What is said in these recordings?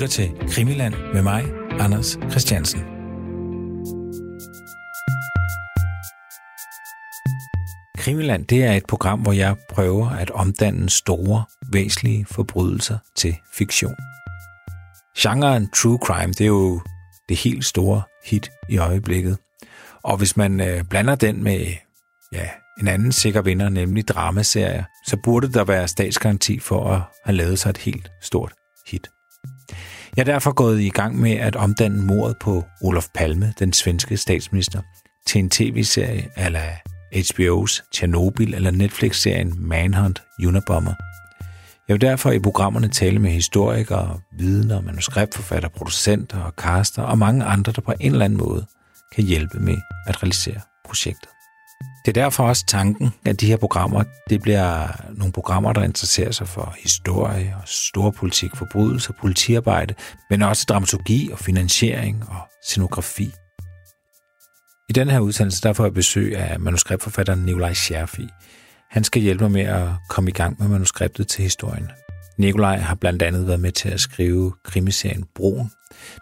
lytter til Krimiland med mig, Anders Christiansen. Krimiland det er et program, hvor jeg prøver at omdanne store, væsentlige forbrydelser til fiktion. Genren true crime, det er jo det helt store hit i øjeblikket. Og hvis man øh, blander den med ja, en anden sikker vinder, nemlig dramaserier, så burde der være statsgaranti for at have lavet sig et helt stort hit. Jeg er derfor gået i gang med at omdanne mordet på Olof Palme, den svenske statsminister, til en tv-serie ala HBO's Chernobyl eller Netflix-serien Manhunt Unabomber. Jeg vil derfor i programmerne tale med historikere, vidner, manuskriptforfatter, producenter og caster og mange andre, der på en eller anden måde kan hjælpe med at realisere projektet. Det er derfor også tanken, at de her programmer, det bliver nogle programmer, der interesserer sig for historie og storpolitik, forbrydelse, politiarbejde, men også dramaturgi og finansiering og scenografi. I denne her udsendelse, der får jeg besøg af manuskriptforfatteren Nikolaj Scherfi. Han skal hjælpe mig med at komme i gang med manuskriptet til historien. Nikolaj har blandt andet været med til at skrive krimiserien Broen.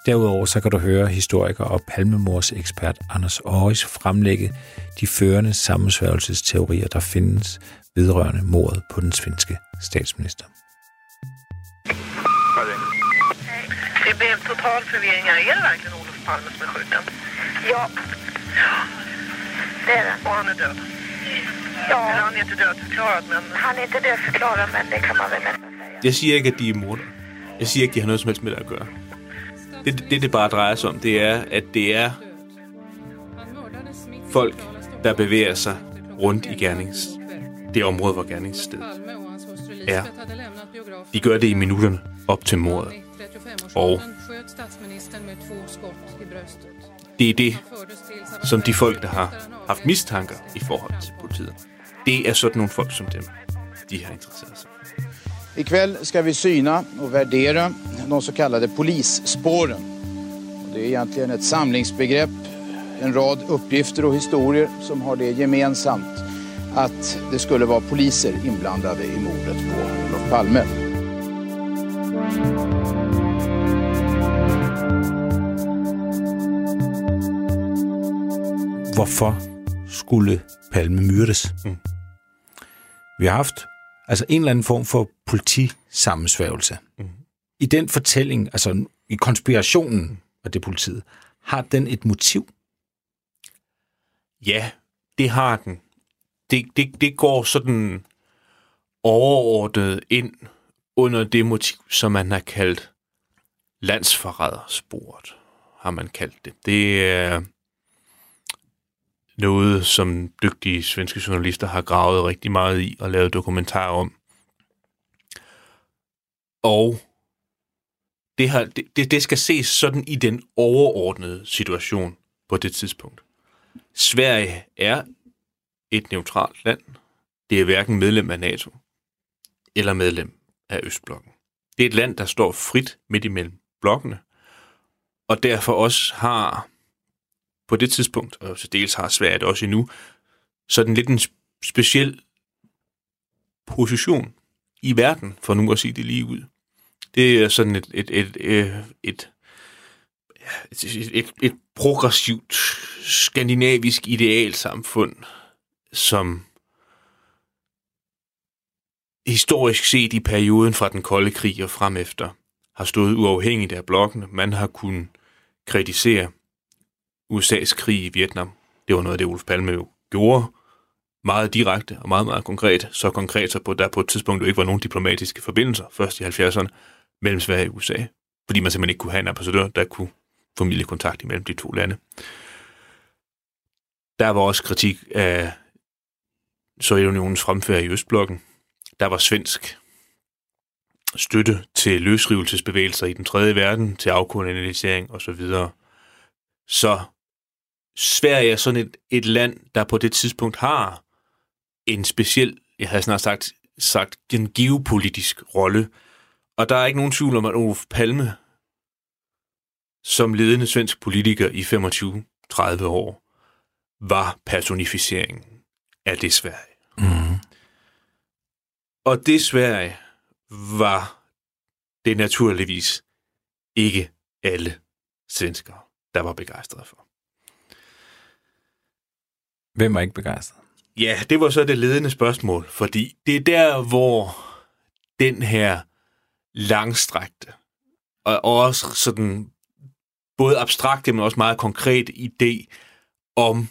Derudover så kan du høre historiker og palmemors ekspert Anders Aarhus fremlægge de førende sammensværgelsesteorier, der findes vedrørende mordet på den svenske statsminister. Det blev total förvirring här. Är det verkligen Olof Palme som är skjuten? Ja, det är det. Och han död? Eller Ja, han är inte dödförklarad, men... han är inte dödförklarad, men det kan man väl nästan säga. Jeg siger ikke, at de er morder. Jeg siger ikke, at de har noget som helst med det at gøre. Det, det, det bare drejer sig om, det er, at det er folk, der bevæger sig rundt i gernings, det område, hvor gerningsstedet er. De gør det i minutterne op til mordet. Og det er det, som de folk, der har haft mistanker i forhold til politiet, det er sådan nogle folk som dem, de har interesseret sig. Ikväll ska vi syna och värdera de så kallade polisspåren. Det är egentligen ett samlingsbegrepp, en rad uppgifter och historier som har det gemensamt att det skulle vara poliser inblandade i mordet på Olof Palme. Hvorfor skulle Palme myrdes? Mm. Vi har haft altså en eller anden form for politisammensværgelse. Mm. I den fortælling, altså i konspirationen af det politiet, har den et motiv? Ja, det har den. Det, det, det går sådan overordnet ind under det motiv, som man har kaldt landsforrædersporet, har man kaldt det. Det er noget, som dygtige svenske journalister har gravet rigtig meget i og lavet dokumentarer om. Og det, har, det, det, det skal ses sådan i den overordnede situation på det tidspunkt. Sverige er et neutralt land. Det er hverken medlem af NATO eller medlem af Østblokken. Det er et land, der står frit midt imellem blokkene, og derfor også har på det tidspunkt, og så dels har Sverige det også endnu, sådan lidt en speciel position i verden, for nu at sige det lige ud. Det er sådan et, et, et, øh, et, et, et, et, et progressivt skandinavisk idealsamfund, som historisk set i perioden fra den kolde krig og frem efter har stået uafhængigt af blokken. Man har kunnet kritisere USA's krig i Vietnam. Det var noget af det, Ulf Palme jo gjorde meget direkte og meget, meget konkret. Så konkret, så på, der på et tidspunkt jo ikke var nogen diplomatiske forbindelser, først i 70'erne, mellem Sverige og USA. Fordi man simpelthen ikke kunne have en ambassadør, der kunne formidle kontakt imellem de to lande. Der var også kritik af Sovjetunionens fremfærd i Østblokken. Der var svensk støtte til løsrivelsesbevægelser i den tredje verden, til afkolonialisering osv. Så Sverige er sådan et, et land, der på det tidspunkt har en speciel, jeg har snart sagt, sagt en geopolitisk rolle. Og der er ikke nogen tvivl om, at Olof Palme, som ledende svensk politiker i 25-30 år, var personificeringen af det Sverige. Mm. Og det Sverige var det naturligvis ikke alle svenskere, der var begejstrede for. Hvem var ikke begejstret? Ja, det var så det ledende spørgsmål, fordi det er der, hvor den her langstrakte og også sådan både abstrakte, men også meget konkret idé om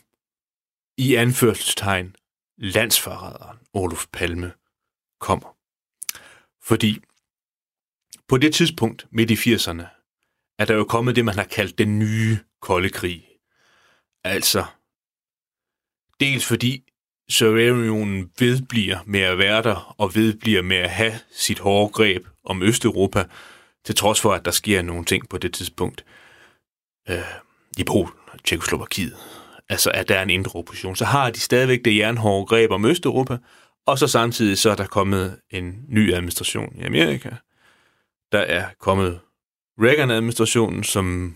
i anførselstegn landsforræderen Olof Palme kommer. Fordi på det tidspunkt, midt i 80'erne, er der jo kommet det, man har kaldt den nye kolde krig. Altså, dels fordi Sovjetunionen vedbliver med at være der, og vedbliver med at have sit hårde greb om Østeuropa, til trods for, at der sker nogle ting på det tidspunkt øh, i Polen og Tjekoslovakiet. Altså, at der er en indre opposition. Så har de stadigvæk det jernhårde greb om Østeuropa, og så samtidig så er der kommet en ny administration i Amerika. Der er kommet Reagan-administrationen, som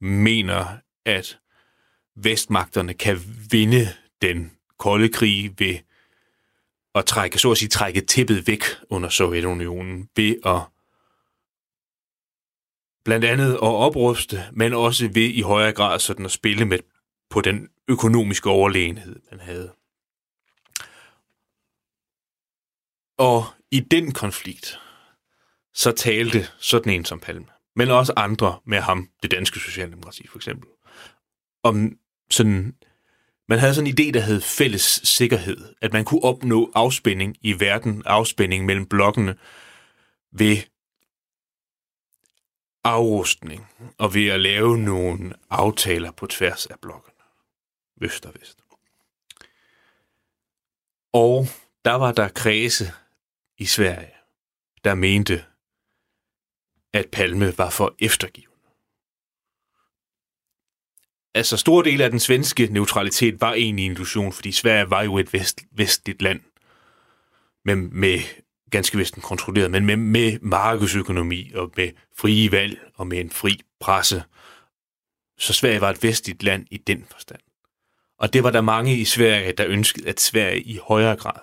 mener, at vestmagterne kan vinde den kolde krig ved at trække, så at sige, trække tippet væk under Sovjetunionen ved at blandt andet at opruste, men også ved i højere grad sådan at spille med på den økonomiske overlegenhed, man havde. Og i den konflikt, så talte sådan en som Palme, men også andre med ham, det danske socialdemokrati for eksempel, om sådan, man havde sådan en idé, der hed fælles sikkerhed, at man kunne opnå afspænding i verden, afspænding mellem blokkene, ved afrustning og ved at lave nogle aftaler på tværs af blokkene. Øst og vest. Og der var der kredse i Sverige, der mente, at Palme var for eftergivet. Altså, stor del af den svenske neutralitet var egentlig en illusion, fordi Sverige var jo et vest, vestligt land med, med ganske vist kontrolleret, men med, med markedsøkonomi og med frie valg og med en fri presse. Så Sverige var et vestligt land i den forstand. Og det var der mange i Sverige, der ønskede, at Sverige i højere grad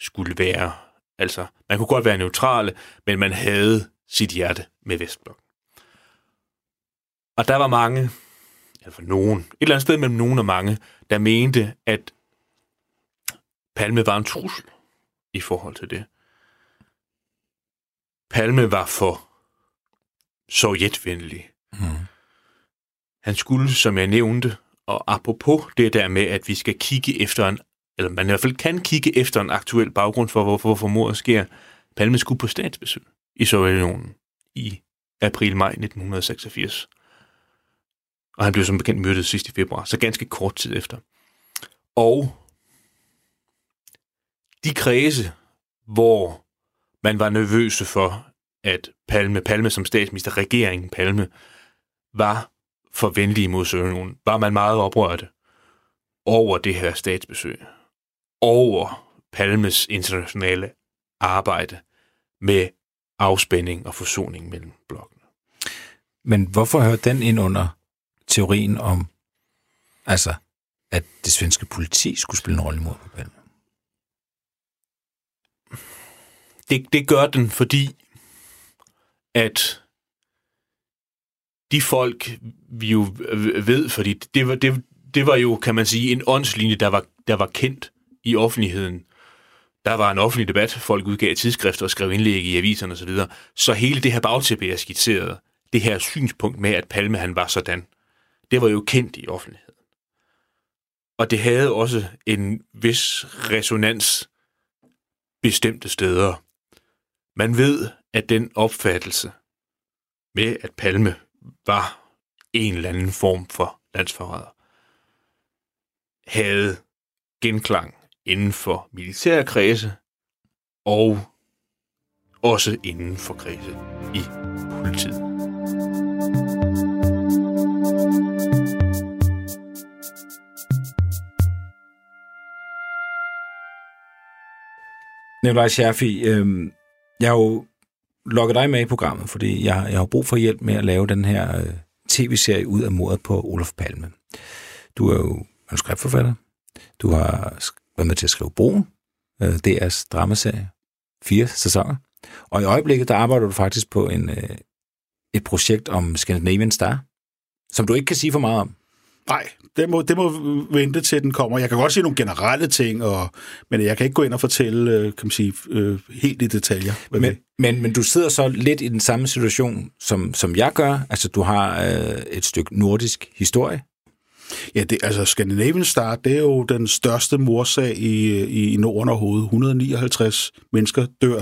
skulle være. Altså, man kunne godt være neutrale, men man havde sit hjerte med Vestblok. Og der var mange, altså nogen, et eller andet sted mellem nogen og mange, der mente, at Palme var en trussel i forhold til det. Palme var for sovjetvenlig. Mm. Han skulle, som jeg nævnte, og apropos det der med, at vi skal kigge efter en, eller man i hvert fald kan kigge efter en aktuel baggrund for, hvorfor, hvorfor mordet sker. Palme skulle på statsbesøg i Sovjetunionen i april-maj 1986. Og han blev som bekendt myrdet sidst i februar, så ganske kort tid efter. Og de kredse, hvor man var nervøse for, at Palme, Palme som statsminister, regeringen Palme, var for venlige mod Sovjetunionen. Var man meget oprørt over det her statsbesøg. Over Palmes internationale arbejde med afspænding og forsoning mellem blokkene. Men hvorfor hører den ind under teorien om, altså, at det svenske politi skulle spille en rolle imod på Palme? det, det gør den, fordi at de folk, vi jo ved, fordi det var, det, det var jo, kan man sige, en åndslinje, der var, der var kendt i offentligheden. Der var en offentlig debat, folk udgav tidsskrifter og skrev indlæg i aviserne osv. Så, videre. så hele det her bagtæppe, jeg skitserede, det her synspunkt med, at Palme han var sådan, det var jo kendt i offentligheden. Og det havde også en vis resonans bestemte steder. Man ved, at den opfattelse med, at Palme var en eller anden form for landsforræder, havde genklang inden for militære kredse og også inden for kredse i politiet. Nikolaj Scherfi, øh, jeg har jo lukket dig med i programmet, fordi jeg, jeg har brug for hjælp med at lave den her øh, tv-serie ud af mordet på Olof Palme. Du er jo manuskriptforfatter. Du har været med til at skrive Broen, øh, DR's dramaserie. Fire sæsoner. Og i øjeblikket, der arbejder du faktisk på en, øh, et projekt om Scandinavian Star, som du ikke kan sige for meget om. Nej, det må, det må vente til, den kommer. Jeg kan godt sige nogle generelle ting, og, men jeg kan ikke gå ind og fortælle øh, kan man sige, øh, helt i detaljer. Men, det- men, men du sidder så lidt i den samme situation, som, som jeg gør. Altså, du har øh, et stykke nordisk historie. Ja, det, altså Scandinavian Star, det er jo den største morsag i, i, i Norden overhovedet. 159 mennesker dør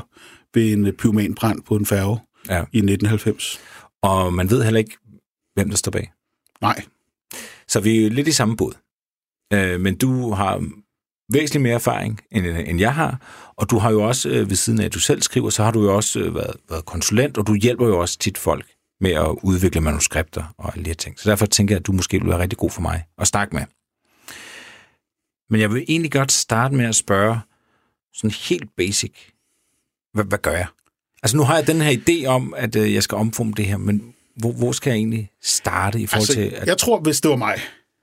ved en pyromanbrand på en færge Ja. i 1990. Og man ved heller ikke, hvem der står bag. Nej, så vi er jo lidt i samme båd. Øh, men du har væsentligt mere erfaring, end, end jeg har. Og du har jo også, øh, ved siden af at du selv skriver, så har du jo også øh, været, været konsulent, og du hjælper jo også tit folk med at udvikle manuskripter og alle de her ting. Så derfor tænker jeg, at du måske vil være rigtig god for mig at snakke med. Men jeg vil egentlig godt starte med at spørge, sådan helt basic, hvad, hvad gør jeg? Altså nu har jeg den her idé om, at øh, jeg skal omforme det her, men hvor, hvor skal jeg egentlig starte i forhold altså, til... At, jeg tror, hvis det var mig,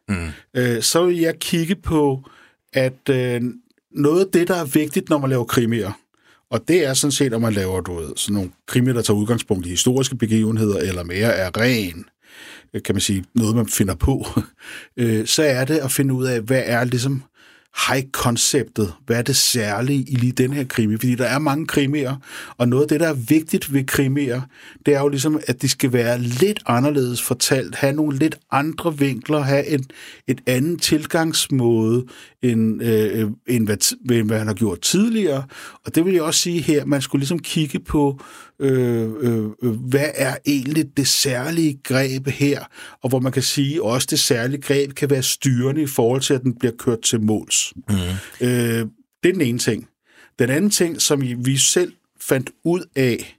mm, øh, så vil jeg kigge på, at øh, noget af det, der er vigtigt, når man laver krimier, og det er sådan set, at man laver du ved, sådan nogle krimier, der tager udgangspunkt i historiske begivenheder, eller mere er ren, øh, kan man sige, noget, man finder på, øh, så er det at finde ud af, hvad er ligesom high-konceptet? Hvad er det særlige i lige den her krimi? Fordi der er mange krimier, og noget af det, der er vigtigt ved krimier, det er jo ligesom, at de skal være lidt anderledes fortalt, have nogle lidt andre vinkler, have en, et andet tilgangsmåde, end, øh, end, hvad, hvad han har gjort tidligere. Og det vil jeg også sige her, man skulle ligesom kigge på, øh, øh, øh, hvad er egentlig det særlige greb her, og hvor man kan sige, også det særlige greb kan være styrende i forhold til, at den bliver kørt til måls. Mm. Øh, det er den ene ting. Den anden ting, som vi selv fandt ud af,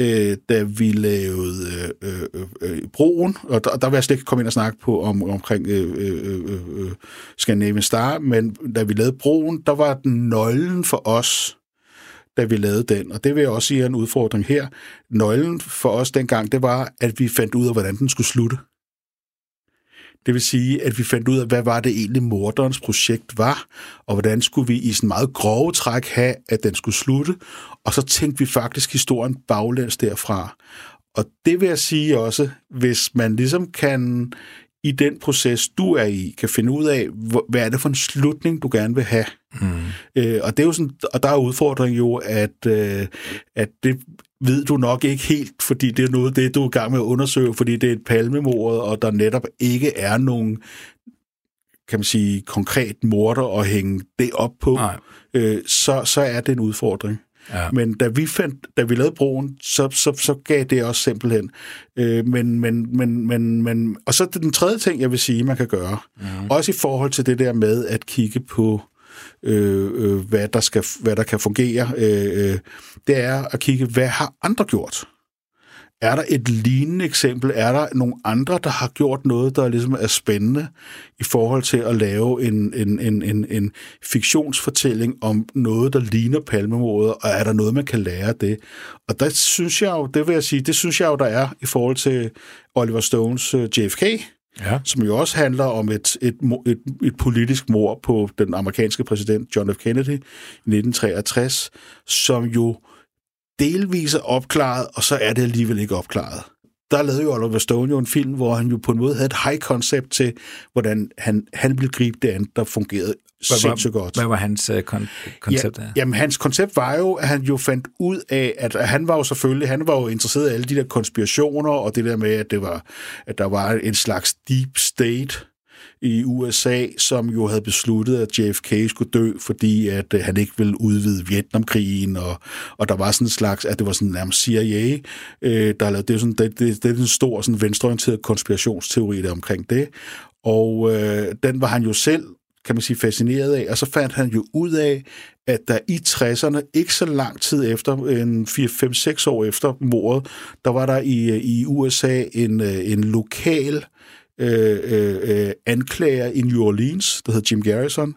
øh, da vi lavede øh, øh, øh, broen, og der, der vil jeg slet ikke komme ind og snakke på om, omkring øh, øh, øh, øh, Scandinavian Star, men da vi lavede broen, der var den nøglen for os, da vi lavede den, og det vil jeg også sige er en udfordring her. Nøglen for os dengang, det var, at vi fandt ud af, hvordan den skulle slutte. Det vil sige, at vi fandt ud af, hvad var det egentlig morderens projekt var, og hvordan skulle vi i sådan meget grove træk have, at den skulle slutte, og så tænkte vi faktisk historien baglæns derfra. Og det vil jeg sige også, hvis man ligesom kan i den proces, du er i, kan finde ud af, hvad er det for en slutning, du gerne vil have. Mm. Øh, og det er jo sådan, og der er udfordringen jo, at, øh, at det ved du nok ikke helt, fordi det er noget det, du er i gang med at undersøge, fordi det er et palmemord, og der netop ikke er nogen kan man sige, konkret morder at hænge det op på, Nej. øh, så, så er det en udfordring. Ja. Men da vi, fandt, da vi lavede broen, så, så, så gav det også simpelthen. Øh, men, men, men, men, men, og så den tredje ting, jeg vil sige, man kan gøre, mm. også i forhold til det der med at kigge på, øh, øh, hvad, der skal, hvad der kan fungere, øh, øh, det er at kigge, hvad har andre gjort? Er der et lignende eksempel? Er der nogle andre, der har gjort noget, der ligesom er spændende i forhold til at lave en, en, en, en, en fiktionsfortælling om noget, der ligner palmemordet, og er der noget, man kan lære af det? Og der synes jeg jo, det vil jeg sige, det synes jeg jo, der er i forhold til Oliver Stones uh, JFK, Ja. som jo også handler om et, et, et, et politisk mord på den amerikanske præsident John F. Kennedy i 1963, som jo delvis er opklaret, og så er det alligevel ikke opklaret. Der lavede jo Oliver Stone jo en film, hvor han jo på en måde havde et high concept til, hvordan han, han ville gribe det an, der fungerede sindssygt godt. Hvad var hans øh, kon- koncept Ja, der? jamen, hans koncept var jo, at han jo fandt ud af, at at han var jo selvfølgelig, han var jo interesseret i alle de der konspirationer, og det der med, at, det var, at der var en slags deep state i USA, som jo havde besluttet, at JFK skulle dø, fordi at øh, han ikke ville udvide Vietnamkrigen, og, og der var sådan en slags, at det var sådan nærmest CIA, øh, der lavede, det er sådan, det, det, det er en stor sådan venstreorienteret konspirationsteori der omkring det, og øh, den var han jo selv kan man sige, fascineret af, og så fandt han jo ud af, at der i 60'erne, ikke så lang tid efter, en 4-5-6 år efter mordet, der var der i, øh, i USA en, øh, en lokal øh, Øh, øh, øh, anklager i New Orleans, der hed Jim Garrison,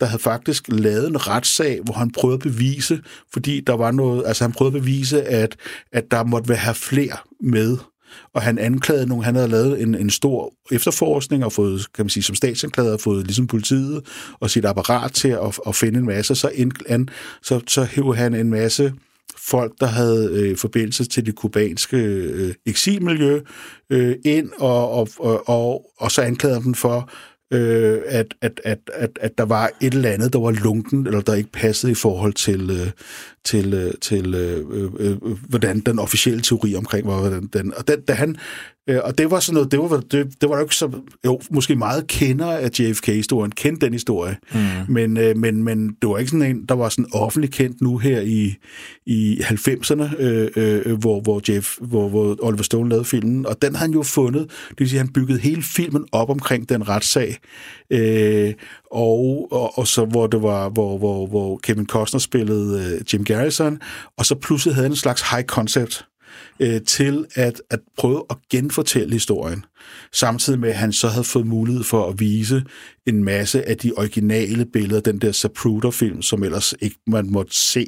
der havde faktisk lavet en retssag, hvor han prøvede at bevise, fordi der var noget, altså han prøvede at bevise, at, at der måtte være flere med, og han anklagede nogen, han havde lavet en, en stor efterforskning og fået, kan man sige, som statsanklager, fået ligesom politiet og sit apparat til at, at finde en masse, så, ind, an, så, så hævde han en masse folk, der havde øh, forbindelse til det kubanske øh, eksilmiljø, øh, ind og, og, og, og, og så anklagede dem for øh, at, at, at, at, at der var et eller andet, der var lunken, eller der ikke passede i forhold til, øh, til, øh, til øh, øh, øh, hvordan den officielle teori omkring var. Hvordan den, og den, da han, øh, og det var sådan noget, det var, det, det var jo ikke så, jo, måske meget kender af JFK-historien, kendte den historie, mm. men, øh, men, men det var ikke sådan en, der var sådan offentlig kendt nu her i, i 90'erne, øh, øh, hvor, hvor, Jeff, hvor, hvor Oliver Stone lavede filmen, og den har han jo fundet, det vil sige, han byggede hele filmen op omkring den retssag, øh, og, og, og så hvor det var, hvor, hvor, hvor Kevin Costner spillede øh, Jim Garrison, og så pludselig havde han en slags high concept øh, til at, at prøve at genfortælle historien. Samtidig med, at han så havde fået mulighed for at vise en masse af de originale billeder, den der Zapruder-film, som ellers ikke man måtte se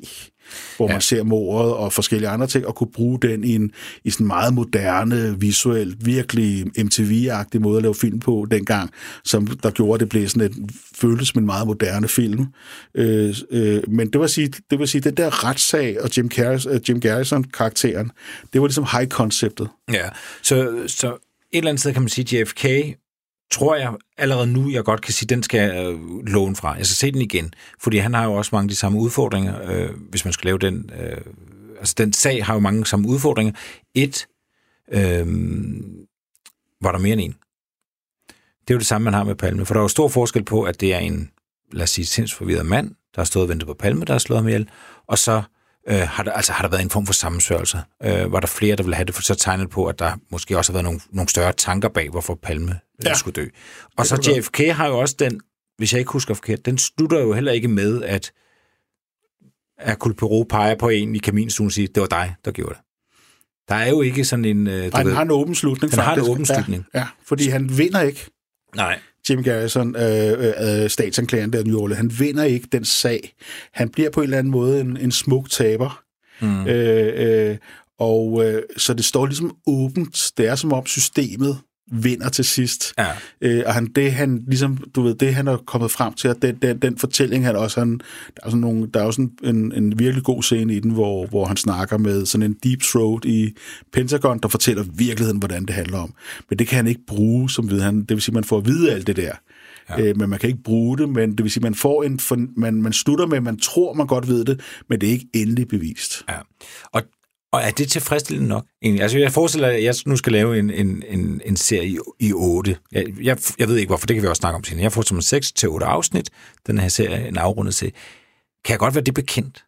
hvor ja. man ser mordet og forskellige andre ting, og kunne bruge den i en i sådan meget moderne, visuelt, virkelig MTV-agtig måde at lave film på dengang, som der gjorde, at det blev sådan et, føltes som en meget moderne film. Øh, øh, men det vil sige, det vil sige, den der retssag og Jim, Garris, uh, Jim Garrison-karakteren, det var ligesom high-konceptet. Ja, så, så et eller andet sted kan man sige, JFK tror jeg allerede nu, jeg godt kan sige, den skal jeg øh, låne fra. Jeg skal se den igen, fordi han har jo også mange af de samme udfordringer, øh, hvis man skal lave den. Øh, altså, den sag har jo mange samme udfordringer. Et, øh, var der mere end en. Det er jo det samme, man har med Palme, for der er jo stor forskel på, at det er en, lad os sige, sindsforvirret mand, der har stået og ventet på Palme, der har slået ham ihjel, og så øh, har, der, altså, har der været en form for sammensvørelse. Øh, var der flere, der ville have det, for så tegnet på, at der måske også har været nogle, nogle større tanker bag, hvorfor Palme øh, ja. skulle dø. Og så JFK har jo også den, hvis jeg ikke husker forkert, den slutter jo heller ikke med, at Hercule Poirot peger på en i kaminstuen og siger, det var dig, der gjorde det. Der er jo ikke sådan en... Øh, Nej, ved, har en åben slutning, faktisk. har en åben slutning. Ja, ja, fordi han vinder ikke. Nej. Jim Garrison, øh, øh, statsanklageren der New Han vinder ikke den sag. Han bliver på en eller anden måde en, en smuk taber. Mm. Øh, øh, og øh, så det står ligesom åbent. Det er som om systemet vinder til sidst. Ja. Øh, og han, det han ligesom, du ved, det han er kommet frem til, at den, den, den fortælling, han også, han, der er sådan nogle, der er også en, en, en virkelig god scene i den, hvor, hvor han snakker med sådan en deep throat i Pentagon, der fortæller virkeligheden, hvordan det handler om. Men det kan han ikke bruge, som ved han, det vil sige, man får at vide alt det der. Ja. Øh, men man kan ikke bruge det, men det vil sige, man får en, for, man, man slutter med, man tror, man godt ved det, men det er ikke endelig bevist. Ja. Og og er det tilfredsstillende nok? Egentlig? Altså, jeg forestiller at jeg nu skal lave en, en, en, en serie i 8. Jeg, jeg, jeg ved ikke, hvorfor, det kan vi også snakke om senere. Jeg får som 6 til 8 afsnit, den her serie, en afrundet serie. Kan jeg godt være det bekendt?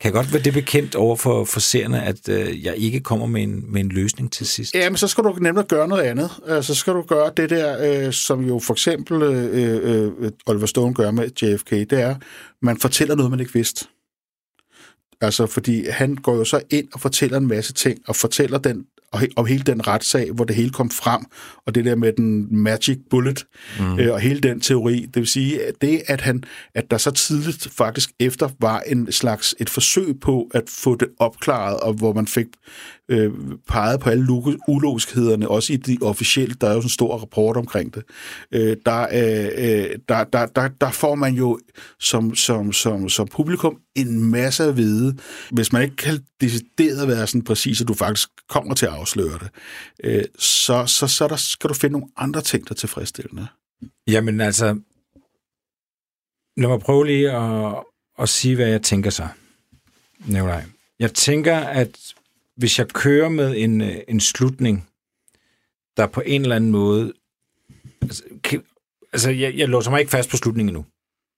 Kan jeg godt være det bekendt over for, for seerne, at øh, jeg ikke kommer med en, med en løsning til sidst? Ja, men så skal du nemlig gøre noget andet. Altså, så skal du gøre det der, øh, som jo for eksempel øh, øh, øh Oliver Stone gør med JFK, det er, man fortæller noget, man ikke vidste. Altså, fordi han går jo så ind og fortæller en masse ting, og fortæller den om hele den retssag, hvor det hele kom frem, og det der med den magic bullet, mm. øh, og hele den teori. Det vil sige, at det, at, han, at der så tidligt faktisk efter var en slags et forsøg på at få det opklaret, og hvor man fik øh, peget på alle ulogiskheder, også i de officielle, der er jo sådan en stor rapport omkring det, øh, der, øh, øh, der, der, der, der får man jo som, som, som, som publikum en masse at vide, hvis man ikke kan decideret være sådan præcis, at du faktisk kommer til at afsløre det, øh, så, så, så der skal du finde nogle andre ting, der er tilfredsstillende. Jamen altså, lad mig prøve lige at, at sige, hvad jeg tænker så. Nej, Jeg tænker, at hvis jeg kører med en, øh, en slutning, der på en eller anden måde... Altså, kan, altså jeg, jeg låser mig ikke fast på slutningen nu.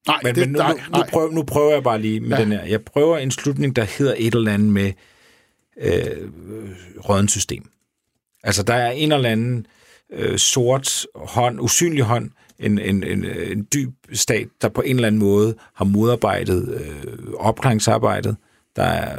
Nej, men, det, men nu, nej, nu, nu, prøver, nu prøver jeg bare lige med ja. den her. Jeg prøver en slutning, der hedder et eller andet med øh, rødden system. Altså, der er en eller anden øh, sort hånd, usynlig hånd, en, en, en, en dyb stat, der på en eller anden måde har modarbejdet øh, opklaringsarbejdet. Der er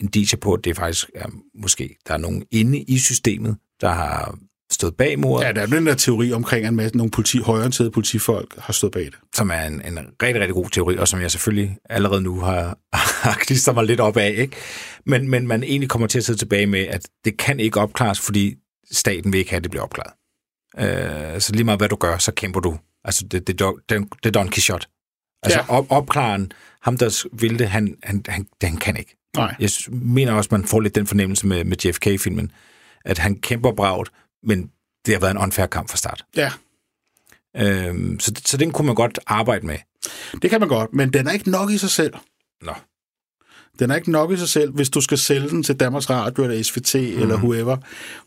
indiger på, at det faktisk er måske, der er nogen inde i systemet, der har stået bag mordet. Ja, der er den der teori omkring, at en masse nogle politi, højorienterede politifolk har stået bag det. Som er en, en rigtig, rigtig god teori, og som jeg selvfølgelig allerede nu har, har klistret mig lidt op af. Ikke? Men, men man egentlig kommer til at sidde tilbage med, at det kan ikke opklares, fordi staten vil ikke have, at det bliver opklaret. Øh, så lige meget hvad du gør, så kæmper du. Altså, det, det, det, det er Don Quixote. Altså, ja. op, opklaren, ham der vil det, han, han, han, han kan ikke. Nej. Jeg mener også, man får lidt den fornemmelse med, med JFK-filmen, at han kæmper bragt, men det har været en unfair kamp fra start. Ja, Øhm, så, så den kunne man godt arbejde med. det kan man godt, men den er ikke nok i sig selv. Nå. Den er ikke nok i sig selv, hvis du skal sælge den til Danmarks Radio eller SVT mm. eller whoever.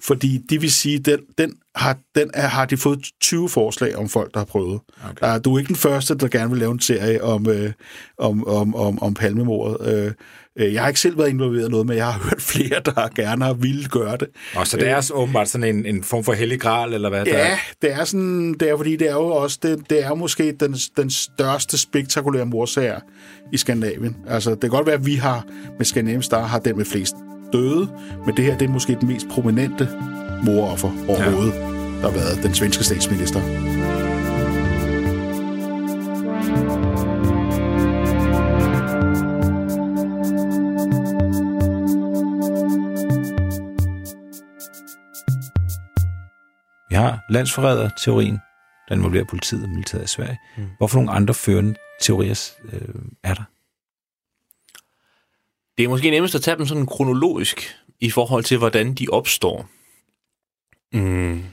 Fordi de vil sige, den, den, har, den er, har de fået 20 forslag om folk, der har prøvet. Okay. Uh, du er ikke den første, der gerne vil lave en serie om, øh, om, om, om, om palmemordet. Øh, jeg har ikke selv været involveret i noget, men jeg har hørt flere, der gerne har ville gøre det. Og så det er så åbenbart sådan en, en form for hellig gral, eller hvad der Ja, er. det er sådan, det er fordi, det er jo også, det, det er måske den, den største spektakulære morsager i Skandinavien. Altså, det kan godt være, at vi har, med Scandinavian Star, har den med flest døde, men det her, det er måske den mest prominente moroffer overhovedet, ja. der har været den svenske statsminister. Har landsforræder-teorien, der involverer politiet og militæret i Sverige. Mm. Hvorfor nogle andre førende teorier øh, er der? Det er måske nemmest at tage dem sådan kronologisk i forhold til, hvordan de opstår. Mm.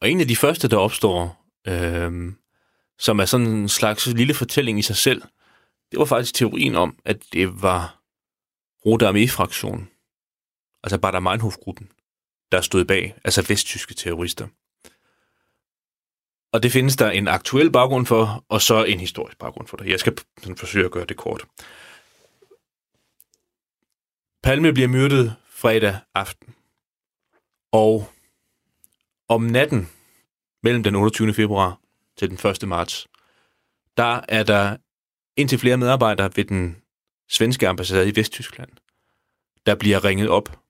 Og en af de første, der opstår, øh, som er sådan en slags lille fortælling i sig selv, det var faktisk teorien om, at det var Rote Armee-fraktionen, altså Bader Meinhof-gruppen, der stod bag, altså vesttyske terrorister. Og det findes der en aktuel baggrund for, og så en historisk baggrund for det. Jeg skal sådan forsøge at gøre det kort. Palme bliver myrdet fredag aften. Og om natten mellem den 28. februar til den 1. marts, der er der indtil flere medarbejdere ved den svenske ambassade i Vesttyskland, der bliver ringet op.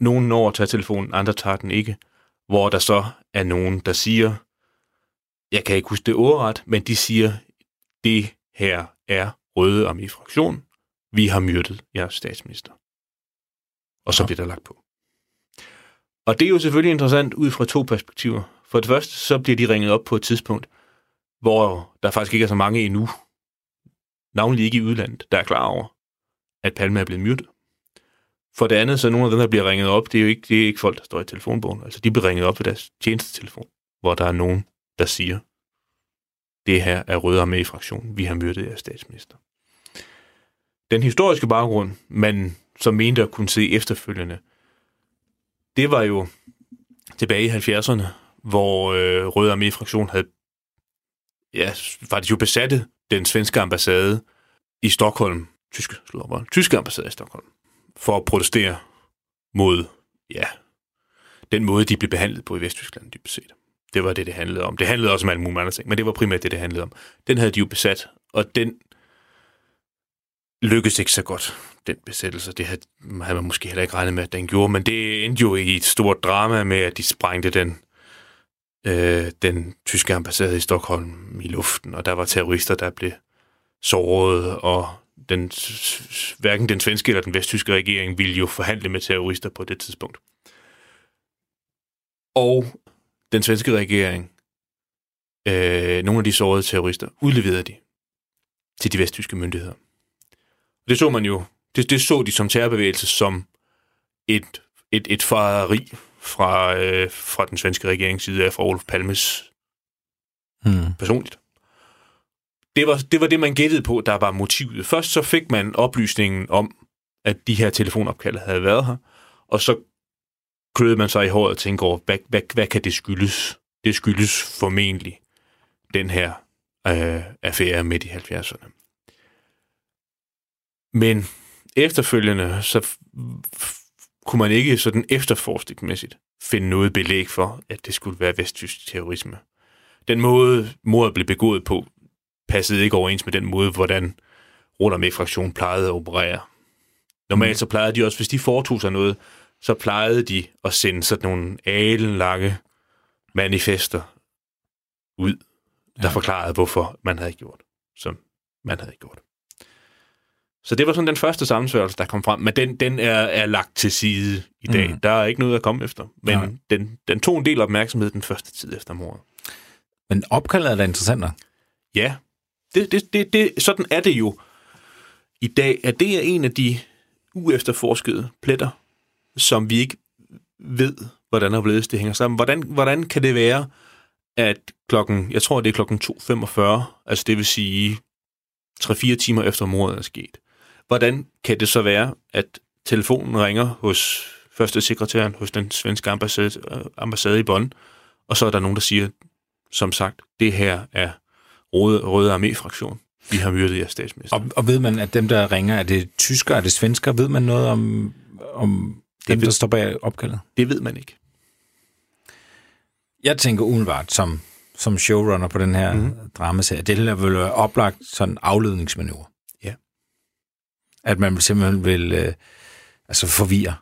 Nogen når at tage telefonen, andre tager den ikke, hvor der så er nogen, der siger, jeg kan ikke huske det ordret, men de siger, det her er Røde Armee-fraktion, vi har myrdet jeres statsminister. Og så ja. bliver der lagt på. Og det er jo selvfølgelig interessant ud fra to perspektiver. For det første, så bliver de ringet op på et tidspunkt, hvor der faktisk ikke er så mange endnu, navnlig ikke i udlandet, der er klar over, at Palme er blevet myrdet. For det andet, så nogle af dem, der bliver ringet op, det er jo ikke, det er ikke folk, der står i telefonbogen. Altså, de bliver ringet op ved deres tjenestetelefon, hvor der er nogen, der siger, det her er Røde Armé-fraktionen, vi har myrdet jeres statsminister. Den historiske baggrund, man som mente at kunne se efterfølgende, det var jo tilbage i 70'erne, hvor øh, Røde Armé-fraktion havde ja, faktisk jo besatte den svenske ambassade i Stockholm, tyske, slår tyske ambassade i Stockholm, for at protestere mod, ja, den måde, de blev behandlet på i Vesttyskland, dybest set. Det var det, det handlede om. Det handlede også om alle mulige andre ting, men det var primært det, det handlede om. Den havde de jo besat, og den lykkedes ikke så godt, den besættelse. Det havde, havde man måske heller ikke regnet med, at den gjorde, men det endte jo i et stort drama med, at de sprængte den, øh, den tyske ambassade i Stockholm i luften, og der var terrorister, der blev såret, og den, hverken den svenske eller den vesttyske regering ville jo forhandle med terrorister på det tidspunkt. Og den svenske regering, øh, nogle af de sårede terrorister, udleverede de til de vesttyske myndigheder. Det så man jo, det, det så de som terrorbevægelse som et, et, et fareri fra, øh, fra den svenske regerings side af, fra Olof Palmes Hmm. personligt. Det var, det var det, man gættede på, der var motivet. Først så fik man oplysningen om, at de her telefonopkald havde været her, og så kløede man sig i håret og tænkte over, hvad, hvad, hvad kan det skyldes? Det skyldes formentlig den her øh, affære midt i 70'erne. Men efterfølgende, så f- f- kunne man ikke sådan efterforskningsmæssigt finde noget belæg for, at det skulle være vesttysk terrorisme. Den måde, mordet blev begået på, passede ikke overens med den måde, hvordan Rotarmé-fraktionen plejede at operere. Normalt så plejede de også, hvis de foretog sig noget, så plejede de at sende sådan nogle alenlange manifester ud, der ja. forklarede, hvorfor man havde gjort, som man havde gjort. Så det var sådan den første sammensværgelse, der kom frem, men den, den er, er lagt til side i dag. Mm. Der er ikke noget at komme efter, men Nej. den, den tog en del opmærksomhed den første tid efter mordet. Men opkaldet er da interessant. Ja, det, det, det, det, sådan er det jo i dag, at det er en af de uefterforskede pletter, som vi ikke ved, hvordan og hvorledes det hænger sammen. Hvordan, hvordan kan det være, at klokken, jeg tror, det er klokken 2.45, altså det vil sige 3-4 timer efter mordet er sket. Hvordan kan det så være, at telefonen ringer hos første sekretæren hos den svenske ambassade, ambassade i Bonn, og så er der nogen, der siger, som sagt, det her er Røde, Røde Armé-fraktion. Vi har myrdet jeres statsminister. Og, og ved man, at dem, der ringer, er det tysker, er det svensker? Ved man noget om, om dem, ved- der står bag opkaldet? Det ved man ikke. Jeg tænker umiddelbart som, som showrunner på den her mm-hmm. dramaserie, det her vil være oplagt sådan afledningsmanøvre. Ja. At man simpelthen vil øh, altså forvirre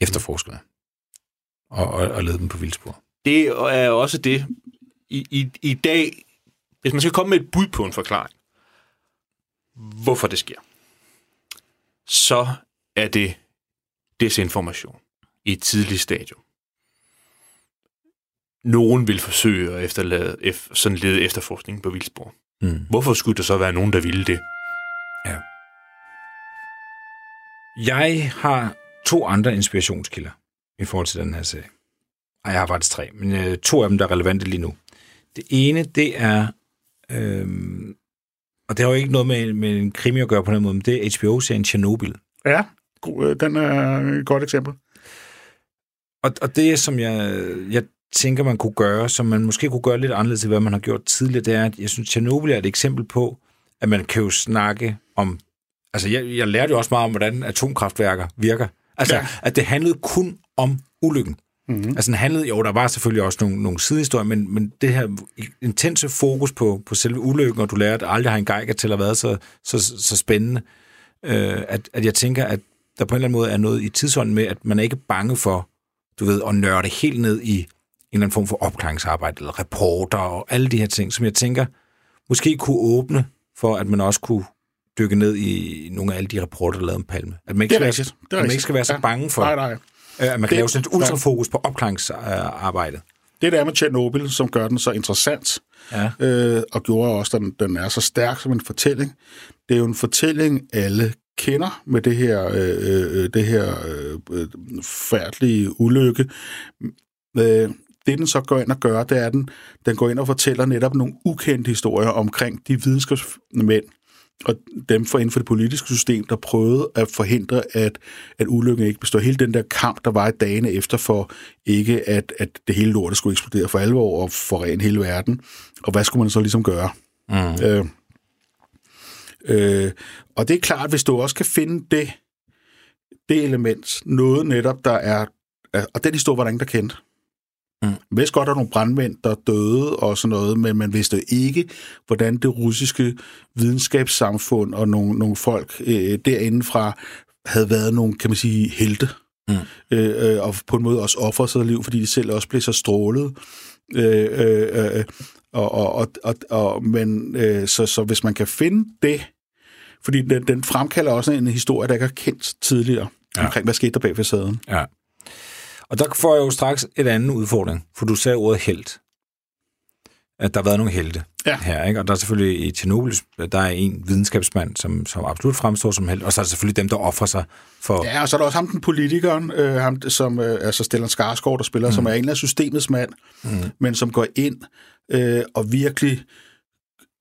efterforskerne og, og, og lede dem på vildspor. Det er også det, i, i, i dag, hvis man skal komme med et bud på en forklaring, hvorfor det sker, så er det desinformation i et tidligt stadium. Nogen vil forsøge at efterlade, ef, sådan lede efterforskningen på vildspor. Mm. Hvorfor skulle der så være nogen, der ville det? Jeg har to andre inspirationskilder i forhold til den her serie. Ej, jeg har faktisk tre, men øh, to af dem, der er relevante lige nu. Det ene, det er, øhm, og det har jo ikke noget med, med en krimi at gøre på den måde, men det er HBO-serien Chernobyl. Ja, øh, den er et godt eksempel. Og, og det, som jeg, jeg tænker, man kunne gøre, som man måske kunne gøre lidt anderledes til, hvad man har gjort tidligere, det er, at jeg synes, Chernobyl er et eksempel på, at man kan jo snakke om... Altså, jeg, jeg lærte jo også meget om, hvordan atomkraftværker virker. Altså. Ja. at det handlede kun om ulykken. Mm-hmm. Altså, den handlede, jo, der var selvfølgelig også nogle, nogle sidehistorier, men, men det her intense fokus på, på selve ulykken, og du lærer, at aldrig har en geiger til at været så, så, så spændende, øh, at, at jeg tænker, at der på en eller anden måde er noget i tidsånden med, at man er ikke bange for, du ved, at nørde helt ned i en eller anden form for opklaringsarbejde, eller reporter og alle de her ting, som jeg tænker, måske kunne åbne for, at man også kunne dykke ned i nogle af alle de rapporter, der er lavet om Palme. At man ikke, Det er skal, rigtigt. være, Det er at man ikke skal være så bange for, Nej, nej. Øh, man kan Det- lave sådan et ultrafokus på opklaringsarbejdet. Det der med Tjernobyl, som gør den så interessant, Ja. øh, og gjorde også, at den, den er så stærk som en fortælling. Det er jo en fortælling, alle kender med det her, øh, øh, det her øh, øh, færdelige ulykke. Øh, det, den så går ind og gør, det er, at den, den går ind og fortæller netop nogle ukendte historier omkring de videnskabsmænd, og dem for inden for det politiske system, der prøvede at forhindre, at, at ulykken ikke består. Hele den der kamp, der var i dagene efter for ikke, at, at det hele lortet skulle eksplodere for alvor og forene hele verden. Og hvad skulle man så ligesom gøre? Mm. Øh, øh, og det er klart, hvis du også kan finde det, det element, noget netop, der er... er- Og den historie var der ingen, der kendte. Mm. Vidste godt, at nogle brandmænd, der døde og sådan noget, men man vidste ikke, hvordan det russiske videnskabssamfund og nogle, nogle folk øh, derindefra havde været nogle, kan man sige, helte. Mm. Øh, øh, og på en måde også offer sig liv, fordi de selv også blev så strålet. Øh, øh, øh, og, og, og, og, og, men øh, så, så hvis man kan finde det, fordi den, den fremkalder også en historie, der ikke er kendt tidligere, ja. omkring hvad skete der bag facaden. Ja. Og der får jeg jo straks et andet udfordring, for du sagde ordet held. At der har været nogle helte Ja. her, ikke? Og der er selvfølgelig i Tjernobyl, der er en videnskabsmand, som, som absolut fremstår som held, og så er der selvfølgelig dem, der offrer sig for... Ja, og så er der også ham, den politikeren, øh, ham, som, øh, altså Stellan Skarsgård, der spiller, mm. som er en af systemets mand, mm. men som går ind øh, og virkelig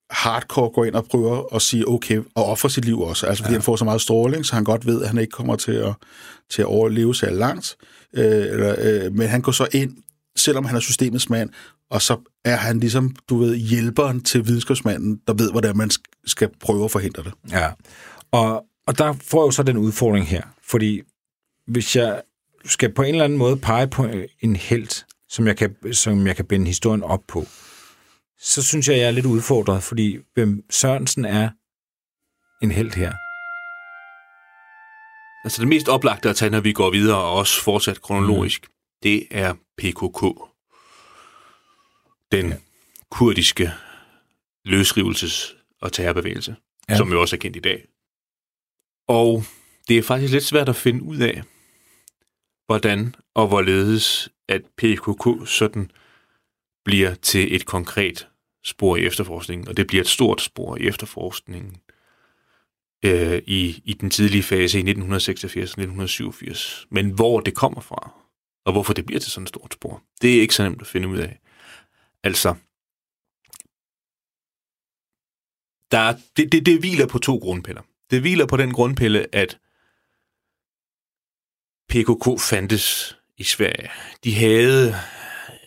hardcore går ind og prøver at sige, okay, og ofre sit liv også. Altså fordi ja. han får så meget stråling, så han godt ved, at han ikke kommer til at, til at overleve sig langt. Øh, eller, øh, men han går så ind, selvom han er systemets mand, og så er han ligesom, du ved, hjælperen til videnskabsmanden, der ved, hvordan man skal prøve at forhindre det. Ja. Og, og der får jeg jo så den udfordring her, fordi hvis jeg skal på en eller anden måde pege på en held, som jeg kan, som jeg kan binde historien op på, så synes jeg, jeg er lidt udfordret, fordi hvem Sørensen er en held her. Altså det mest oplagte at tage, når vi går videre, og også fortsat kronologisk, mm. det er PKK. Den ja. kurdiske løsrivelses- og terrorbevægelse, Ja. som jo også er kendt i dag. Og det er faktisk lidt svært at finde ud af, hvordan og hvorledes, at PKK sådan bliver til et konkret spor i efterforskningen, og det bliver et stort spor i efterforskningen øh, i, i den tidlige fase i 1986-1987. Men hvor det kommer fra, og hvorfor det bliver til sådan et stort spor, det er ikke så nemt at finde ud af. Altså, der er, det, det, det hviler på to grundpiller. Det hviler på den grundpille, at PKK fandtes i Sverige. De havde,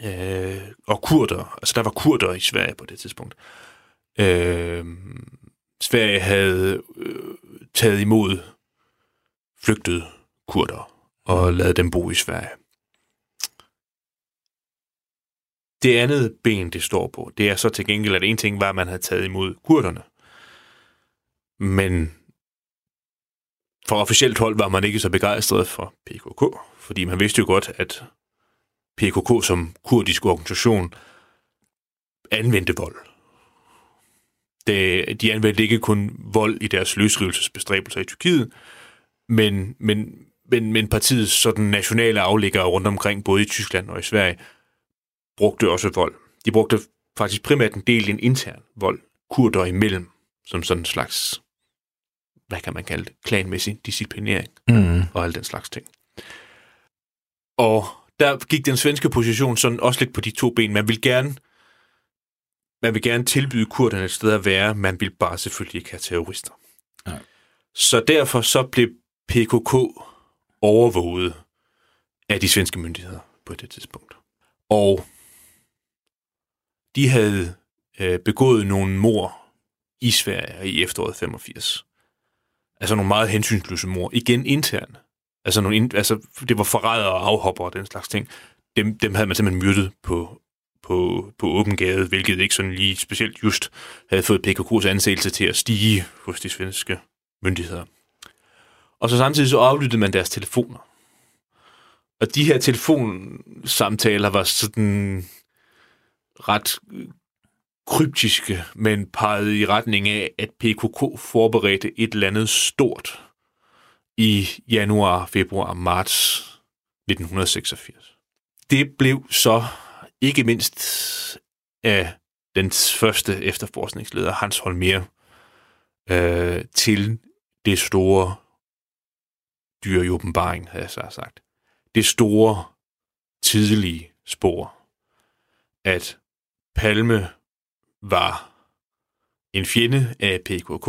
øh, og kurder, altså der var kurder i Sverige på det tidspunkt. Øh, Sverige havde øh, taget imod flygtede kurder og lavet dem bo i Sverige. Det andet ben, det står på, det er så til gengæld, at en ting var, at man havde taget imod kurderne. Men for officielt hold var man ikke så begejstret for PKK, fordi man vidste jo godt, at PKK som kurdisk organisation anvendte vold. Det, de anvendte ikke kun vold i deres løsrivelsesbestræbelser i Tyrkiet, men, men, men, men partiets sådan nationale aflæggere rundt omkring, både i Tyskland og i Sverige, brugte også vold. De brugte faktisk primært en del en intern vold, kurder imellem, som sådan en slags, hvad kan man kalde det, klanmæssig disciplinering Mm. og al den slags ting. Og der gik den svenske position sådan også lidt på de to ben. Man vil gerne, man vil gerne tilbyde kurderne et sted at være, man vil bare selvfølgelig ikke have terrorister. Nej. Så derfor så blev PKK overvåget af de svenske myndigheder på det tidspunkt. Og de havde øh, begået nogle mor i Sverige i efteråret 85. Altså nogle meget hensynsløse mor. Igen interne. Altså, nogle, altså det var forrædere og afhopper og den slags ting. Dem, dem havde man simpelthen myrdet på, på, på åben gade, hvilket ikke sådan lige specielt just havde fået PKK's anseelse til at stige hos de svenske myndigheder. Og så samtidig så aflyttede man deres telefoner. Og de her telefonsamtaler var sådan ret kryptiske, men pegede i retning af, at PKK forberedte et eller andet stort i januar, februar, marts 1986. Det blev så ikke mindst af den første efterforskningsleder, Hans Holmer, øh, til det store dyr i åbenbaring, havde jeg så sagt. Det store, tidlige spor, at Palme var en fjende af PKK,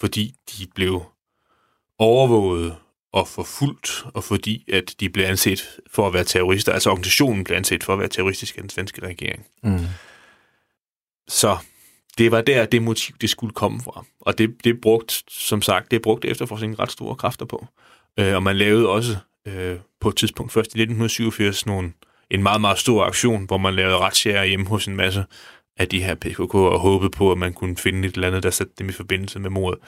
fordi de blev overvåget og forfulgt, og fordi at de blev anset for at være terrorister, altså organisationen blev anset for at være terroristisk af den svenske regering. Mm. Så det var der, det motiv, det skulle komme fra. Og det, det brugt, som sagt, det brugte efterforskningen ret store kræfter på. Øh, og man lavede også øh, på et tidspunkt, først i 1987, nogle, en meget, meget stor aktion, hvor man lavede retsjære hjemme hos en masse af de her PKK, og håbede på, at man kunne finde et eller andet, der satte dem i forbindelse med mordet.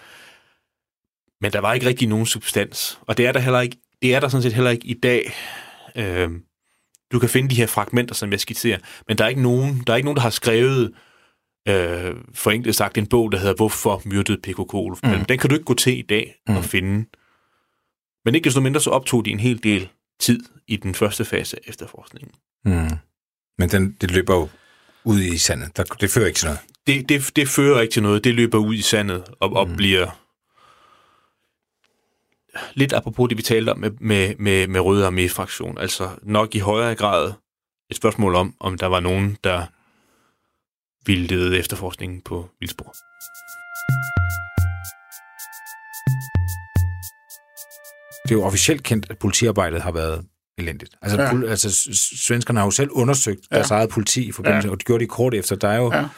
Men der var ikke rigtig nogen substans, og det er der heller ikke, det er der sådan set heller ikke i dag. Øh, du kan finde de her fragmenter, som jeg skitserer, men der er ikke nogen, der, er ikke nogen, der har skrevet øh, forenklet sagt en bog, der hedder Hvorfor myrdede PKK Olof Palme? Mm. Den kan du ikke gå til i dag mm. og finde. Men ikke desto mindre så optog de en hel del tid i den første fase af efterforskningen. Mm. Men den, det løber jo ud i sandet. Der, det fører ikke til noget. Det, det, det fører ikke til noget. Det løber ud i sandet og, og mm. bliver lidt apropos det, vi talte om med, med, med, med Røde Armé-fraktion. Altså nok i højere grad et spørgsmål om, om der var nogen, der ville lede efterforskningen på vildspor. Det er jo officielt kendt, at politiarbejdet har været elendigt. Altså, Ja. ja. altså svenskerne har jo selv undersøgt ja. deres eget politi i forbindelse, ja. og det gjorde de kort efter. Der er jo, Ja.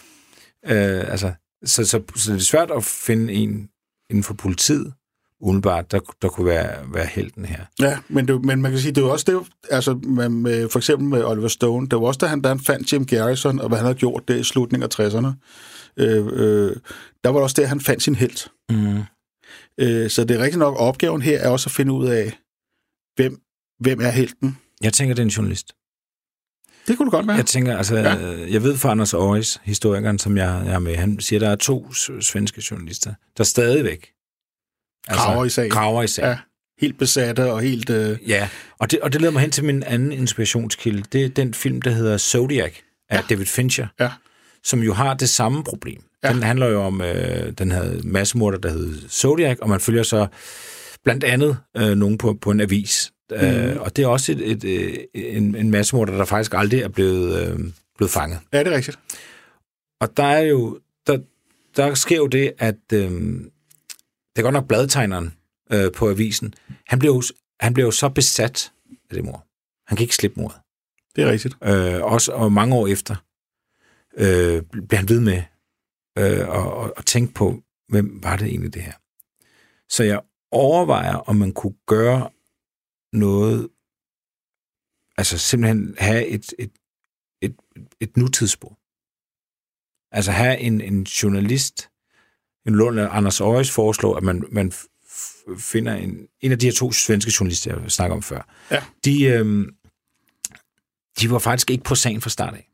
ja. øh, altså, så, så, så det er svært at finde en inden for politiet, umiddelbart, der, der kunne være, være helten her. Ja, men, det, men man kan sige, det er jo også det, altså med, med, for eksempel med Oliver Stone, det var også da han, da han fandt Jim Garrison, og hvad han havde gjort det i slutningen af 60'erne, øh, øh, der var det også der, han fandt sin held. Mm. Øh, så det er rigtigt nok, opgaven her er også at finde ud af, hvem, hvem er helten. Jeg tænker, det er en journalist. Det kunne det godt være. Jeg tænker, altså, Ja. jeg ved fra Anders Aarhus, historikeren, som jeg, jeg er med, han siger, at der er to svenske journalister, der stadigvæk Graver i sagen. Graver i sagen. Ja, helt besatte og helt... Øh, Ja, og det, og det leder mig hen til min anden inspirationskilde. Det er den film, der hedder Zodiac af Ja. ja. David Fincher, ja, som jo har det samme problem. Ja. Den handler jo om øh, den her massemorder, der hed Zodiac, og man følger så blandt andet øh, nogen på, på en avis. Mm. Øh, og det er også et, et, et, en, en massemorder, der faktisk aldrig er blevet, øh, blevet fanget. Ja, det er rigtigt. Og der er jo, der, der sker jo det, at øh, det er godt nok bladtegneren øh, på avisen. Han blev, han blev så besat af det mor. Han kan ikke slippe mordet. Det er rigtigt. Øh, også og mange år efter øh, bliver han ved med øh, og, og, og tænke på, hvem var det egentlig det her. Så jeg overvejer, om man kunne gøre noget, altså simpelthen have et, et, et, et nutidsspor. Altså have en, en journalist, en Lund Anders Øjes foreslår, at man, man finder en, en af de her to svenske journalister, jeg snakker om før. Ja. De, øh, de var faktisk ikke på sagen fra start af.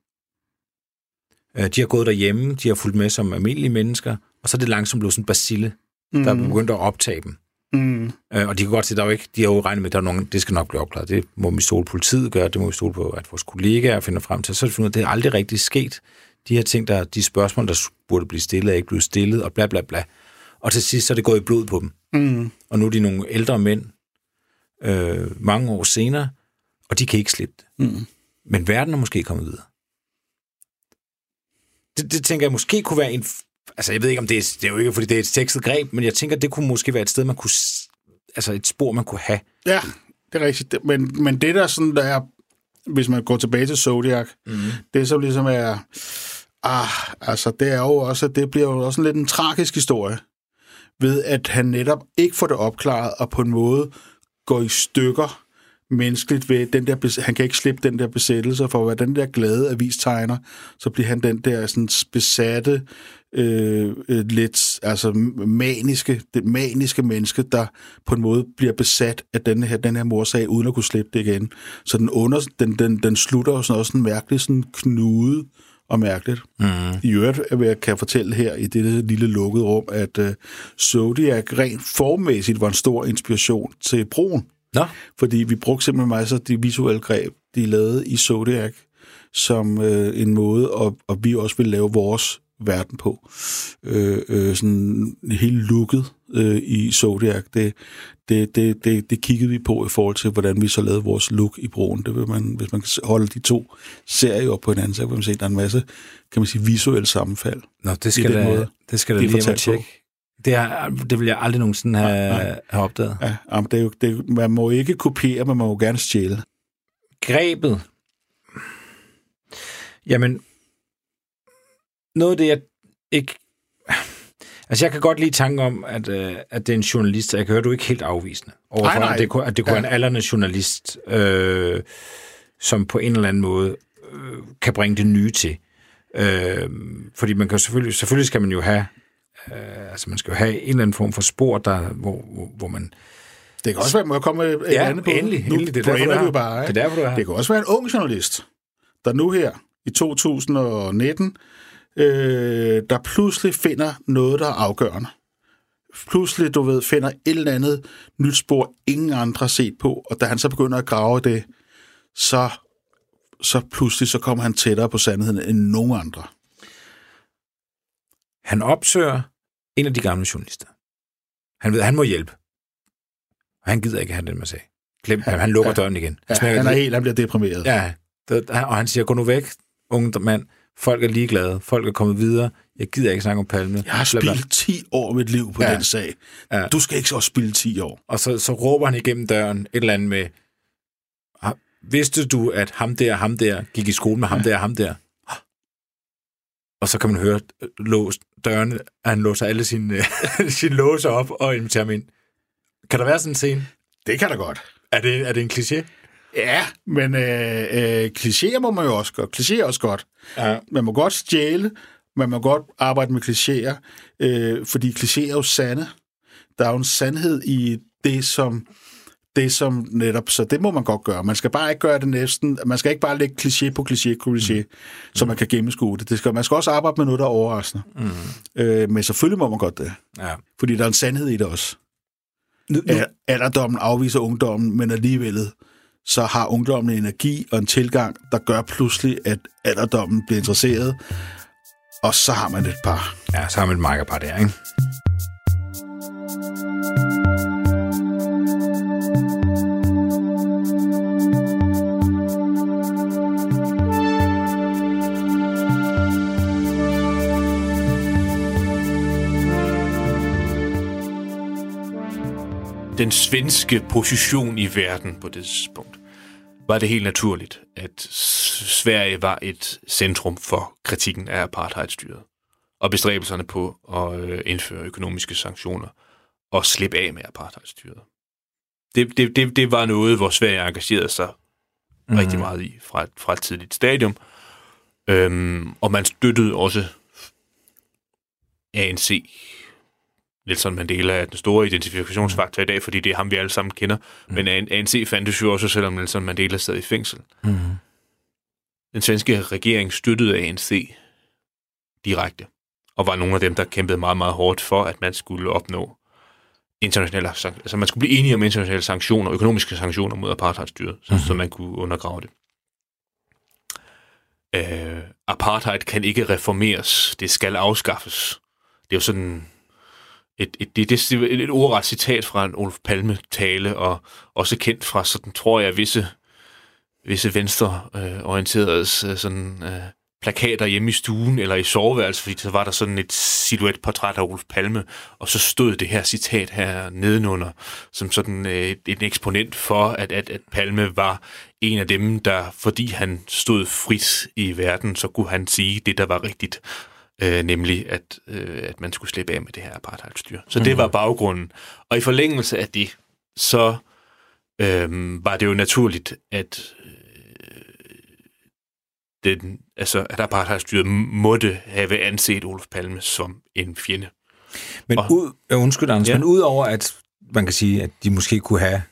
Øh, De har gået derhjemme, de har fulgt med som almindelige mennesker, og så er det langsomt blevet sådan en basille, mm. der er begyndt at optage dem. Mm. Øh, Og de kan godt se, der er jo ikke, de har jo regnet med, at der er nogen, det skal nok blive opklaret. Det må vi stole på politiet gøre, det må vi stole på, at vores kollegaer finder frem til. Så er det fundet, at det er aldrig rigtig sket. De her ting, der, de spørgsmål, der burde blive stillet, er ikke blevet stillet, og bla bla bla. Og til sidst så er det gået i blod på dem. Mm. Og nu er de nogle ældre mænd, øh, mange år senere, og de kan ikke slippe det. Mm. Men verden er måske kommet videre. Det, det tænker jeg måske kunne være en... Altså, jeg ved ikke, om det er, det er jo ikke, fordi det er et tekstet greb, men jeg tænker, det kunne måske være et sted, man kunne... Altså, et spor, man kunne have. Ja, det er rigtigt. Men, men det der sådan, der er, hvis man går tilbage til Zodiac, mm. det som ligesom er, ah, altså det er jo også, det bliver jo også en lidt en tragisk historie, ved at han netop ikke får det opklaret, og på en måde går i stykker menneskeligt ved den der, han kan ikke slippe den der besættelse, for hvad den der glade avistegner, så bliver han den der sådan besatte, øh, øh, lidt altså maniske, det maniske menneske, der på en måde bliver besat af den her, den her morsag, uden at kunne slippe det igen. Så den, under, den, den, den slutter jo sådan også en mærkelig sådan knude og mærkeligt. Mm. I øvrigt vil jeg kan fortælle her i dette lille lukkede rum, at uh, Zodiac rent formmæssigt var en stor inspiration til broen. Nå, Fordi vi brugte simpelthen masser af de visuelle greb, de lavede i Zodiac, som øh, en måde, og, og vi også vil lave vores verden på. Øh, øh, sådan helt lukket øh, i Zodiac, det, det, det, det, det kiggede vi på i forhold til, hvordan vi så lavede vores look i broen. Det vil man, hvis man kan holde de to serier op på hinanden, så kan man se, at der er en masse, kan man sige, visuelle sammenfald. Nå det skal da, måde, det skal da det lige på. tjekke. Det, er, det vil jeg aldrig nogensinde have, have opdaget. Ja, jamen, det er jo, det, man må ikke kopiere, men man må gerne stjæle. Grebet. Jamen, noget af det, jeg ikke... Altså, jeg kan godt lide tanken om, at, øh, at det er en journalist, og jeg kan høre, du er ikke helt afvisende overfor, Nej, nej. at det kunne, at det kunne Ja. være en aldrende journalist, øh, som på en eller anden måde øh, kan bringe det nye til. Øh, fordi man kan selvfølgelig, selvfølgelig skal man jo have, øh, altså man skal jo have en eller anden form for spor, der, hvor, hvor, hvor man... Det kan også være, må jeg komme med et Ja, andet på? endelig, Nu endelig. Det er derfor, du er bare, ikke? Det er derfor, du er. Det kan også være en ung journalist, der nu her i 2019, øh, der pludselig finder noget, der er afgørende. Pludselig, du ved, finder et eller andet nyt spor, ingen andre har set på, og da han så begynder at grave det, så, så pludselig så kommer han tættere på sandheden end nogen andre. Han opsøger en af de gamle journalister. Han ved, at han må hjælpe. Og han gider ikke have den med sag. Glem, han, han lukker ja. døren igen. Ja, smækker han er helt, han bliver deprimeret. Ja, det, og han siger, gå nu væk, unge mand. Folk er ligeglade. Folk er kommet videre. Jeg gider ikke snakke om Palme. Jeg har spildt 10 år af mit liv på Ja. ja. den sag. Ja. Ja. Du skal ikke også spille 10 år. Og så, så råber han igennem døren et eller andet med, "Ah, vidste du, at ham der, ham der, gik i skole med ham der, ham der? Og så kan man høre øh, lås, dørene, at han låser alle sine, sine låser op og inviterer ham ind. Kan der være sådan en scene? Det kan da godt. Er det, er det en kliché? Ja, men øh, øh, klichéer må man jo også godt. Klichéer er også godt. Ja. Man må godt stjæle, man må godt arbejde med klichéer, øh, fordi klichéer er jo sande. Der er jo en sandhed i det, som det som netop, så det må man godt gøre. Man skal bare ikke gøre det næsten, man skal ikke bare lægge kliché på kliché på kliché, mm. så man kan gennemskue det. det skal, man skal også arbejde med noget, der er overraskende. Mm. Øh, men selvfølgelig må man godt det, ja. fordi der er en sandhed i det også. Nu, nu, Al- Alderdommen afviser ungdommen, men alligevel så har ungdommen en energi og en tilgang, der gør pludselig, at alderdommen bliver interesseret. Og så har man et par. Ja, så har man et makkerpar der, ikke? Den svenske position i verden på det tidspunkt, var det helt naturligt, at Sverige var et centrum for kritikken af apartheidstyret og bestræbelserne på at øh, indføre økonomiske sanktioner og slippe af med apartheidstyret. Det, det, det, det var noget, hvor Sverige engagerede sig mm. rigtig meget i fra, fra et tidligt stadium. Øhm, og man støttede også ANC Nelson Mandela er den store identifikationsfaktor i dag, fordi det er ham, vi alle sammen kender. Mm. Men ANC fandtes jo også, selvom Nelson Mandela sad i fængsel. Mm. Den svenske regering støttede ANC direkte, og var nogle af dem, der kæmpede meget, meget hårdt for, at man skulle opnå internationale altså man skulle blive enige om internationale sanktioner, økonomiske sanktioner mod apartheidstyret, mm. så, så man kunne undergrave det. Uh, apartheid kan ikke reformeres, det skal afskaffes. Det er jo sådan et, et, det, det er et, et ordret citat fra en Olof Palme-tale, og også kendt fra, sådan tror jeg, visse, visse venstreorienterede øh, sådan, øh, plakater hjemme i stuen eller i soveværelset, fordi så var der sådan et silhuetportræt af Olof Palme, og så stod det her citat her nedenunder, som sådan øh, et, eksponent for, at, at, at Palme var en af dem, der, fordi han stod frit i verden, så kunne han sige det, der var rigtigt øh, nemlig at, øh, at man skulle slippe af med det her apartheidstyr. Så mm. det var baggrunden. Og i forlængelse af det, så øh, var det jo naturligt, at øh, den, altså, at apartheidstyret måtte have anset Olof Palme som en fjende. Men og, ud, undskyld, Anders, ja. men udover at man kan sige, at de måske kunne have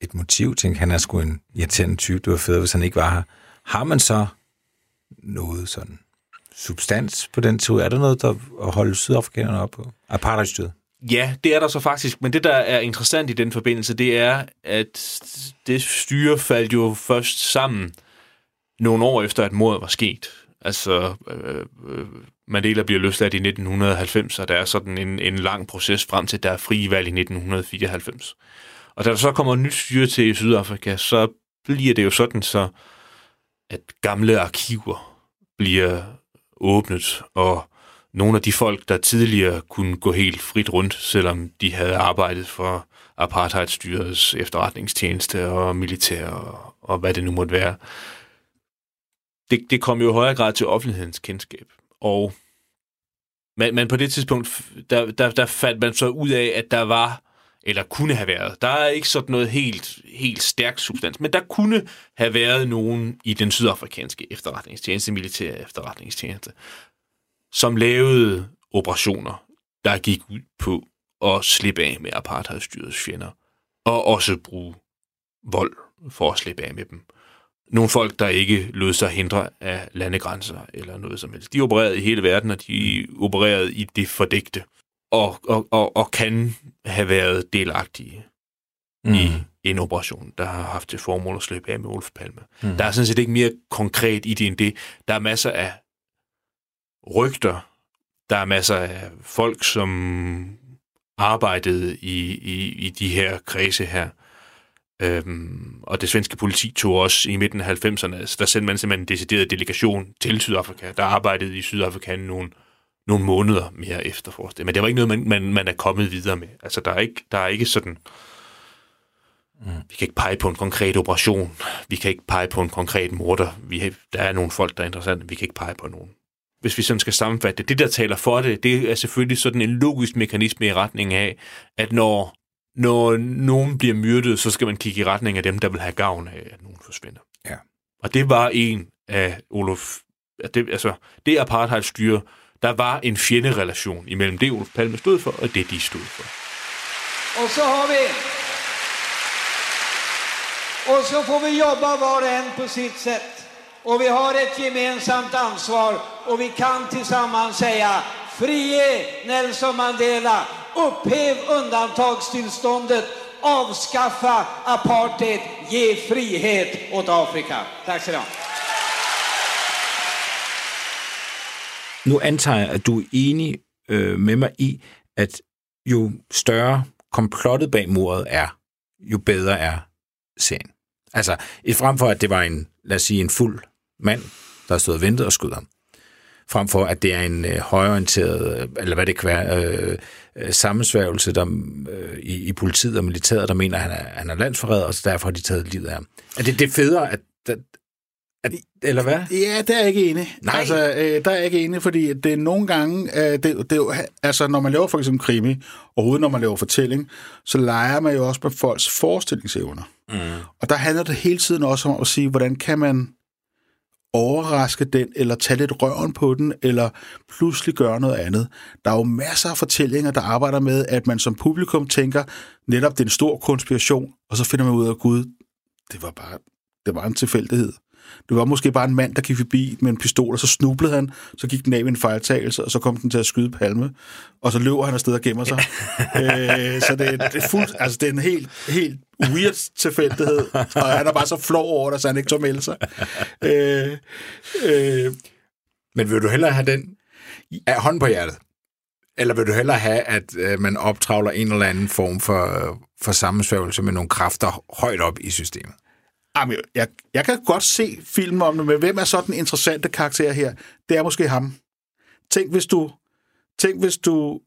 et motiv til, at han er sgu en irriterende type, det var fedt, hvis han ikke var her, har man så noget sådan substans på den tur? Er der noget, der at holde sydafrikanerne op på? Apartheidstyret? Ja, det er der så faktisk. Men det, der er interessant i den forbindelse, det er, at det styre faldt jo først sammen nogle år efter, at mordet var sket. Altså, øh, øh Mandela bliver løsladt i 1990, og der er sådan en, en lang proces frem til, at der er frie valg i 1994. Og da der så kommer nyt styre til i Sydafrika, så bliver det jo sådan så, at gamle arkiver bliver åbnet, og nogle af de folk, der tidligere kunne gå helt frit rundt, selvom de havde arbejdet for apartheidstyrets efterretningstjeneste og militær og, og hvad det nu måtte være, det, det kom jo i højere grad til offentlighedens kendskab. Og men, men på det tidspunkt, der, der, der fandt man så ud af, at der var, eller kunne have været, der er ikke sådan noget helt, helt stærk substans, men der kunne have været nogen i den sydafrikanske efterretningstjeneste, militære efterretningstjeneste, som lavede operationer, der gik ud på at slippe af med apartheidstyrets fjender, og også bruge vold for at slippe af med dem. Nogle folk, der ikke lod sig hindre af landegrænser eller noget som helst. De opererede i hele verden, og de opererede i det fordægte, og, og, og, og kan have været delagtige mm. i en operation, der har haft til formål at slippe af med Ulf Palme. Mm. Der er sådan set ikke mere konkret i det end det. Der er masser af rygter, der er masser af folk, som arbejdede i, i, i de her kredse her. Øhm, og det svenske politi tog også i midten af 90'erne, altså der sendte man simpelthen en decideret delegation til Sydafrika, der arbejdede i Sydafrika nogle, nogle måneder mere efter det. Men det var ikke noget, man, man, man er kommet videre med. Altså der er ikke, der er ikke sådan... Mm. Vi kan ikke pege på en konkret operation. Vi kan ikke pege på en konkret morder. Vi, der er nogle folk, der er interessante. Vi kan ikke pege på nogen hvis vi sådan skal sammenfatte det, det der taler for det, det er selvfølgelig sådan en logisk mekanisme i retning af, at når, når nogen bliver myrdet, så skal man kigge i retning af dem, der vil have gavn af, at nogen forsvinder. Ja. Og det var en af Olof, det, altså det apartheidstyre, der var en fjenderelation imellem det, Olof Palme stod for, og det, de stod for. Og så har vi och så får vi jobba var en på sitt sätt. Och vi har ett gemensamt ansvar och vi kan tillsammans säga Frie Nelson Mandela, upphäv undantagstillståndet, avskaffa apartheid, ge frihet åt Afrika. Tack så mycket. Nu antager jeg, at du er enig øh, med mig i, at jo større komplottet bag mordet er, jo bedre er serien. Altså, i frem for at det var en, lad os sige, en fuld mand, der stod og ventede og skød ham. Frem for at det er en øh, højorienteret, øh, eller hvad det kan være, øh, øh, sammensværgelse der, øh, i, i politiet og militæret, der mener, at han er, han er landsforræder, og så derfor har de taget livet af ham. Er det, det federe, at, at, at eller hvad? Ja, der er jeg ikke enig. Nej. Altså, øh, der er jeg ikke enig, fordi det er nogle gange, øh, det, det er altså når man laver for eksempel krimi, overhovedet når man laver fortælling, så leger man jo også med folks forestillingsevner. Mm. Og der handler det hele tiden også om at sige, hvordan kan man overraske den, eller tage lidt røven på den, eller pludselig gøre noget andet. Der er jo masser af fortællinger, der arbejder med, at man som publikum tænker, netop det er en stor konspiration, og så finder man ud af, Gud, det var bare det var en tilfældighed. Det var måske bare en mand, der gik forbi med en pistol, og så snublede han, så gik den af med en fejltagelse, og så kom den til at skyde Palme, og så løber han afsted og gemmer sig. øh, så det, det, er fuldt, altså det er en helt, helt weird tilfældighed, og han er bare så flov over det, så han ikke tør melde sig. Øh, øh, Men vil du hellere have den af hånd på hjertet? Eller vil du hellere have, at øh, man optravler en eller anden form for, for sammensværgelse med nogle kræfter højt op i systemet? Jamen, jeg, jeg kan godt se filmen om det, men hvem er så den interessante karakter her? Det er måske ham. Tænk, hvis du, tænk, hvis du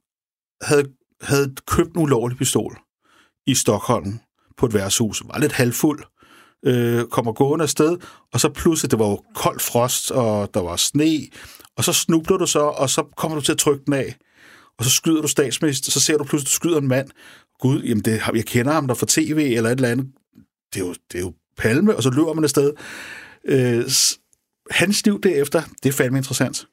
havde, havde købt en ulovlig pistol i Stockholm på et værtshus, var lidt halvfuld, øh, kommer gående afsted, og så pludselig, det var jo kold frost, og der var sne, og så snubler du så, og så kommer du til at trykke den af, og så skyder du statsminister, så ser du pludselig, du skyder en mand. Gud, jamen det, jeg kender ham der fra tv eller et eller andet. Det er jo, det er jo palme, og så løber man afsted. Øh, hans liv derefter, det er fandme interessant.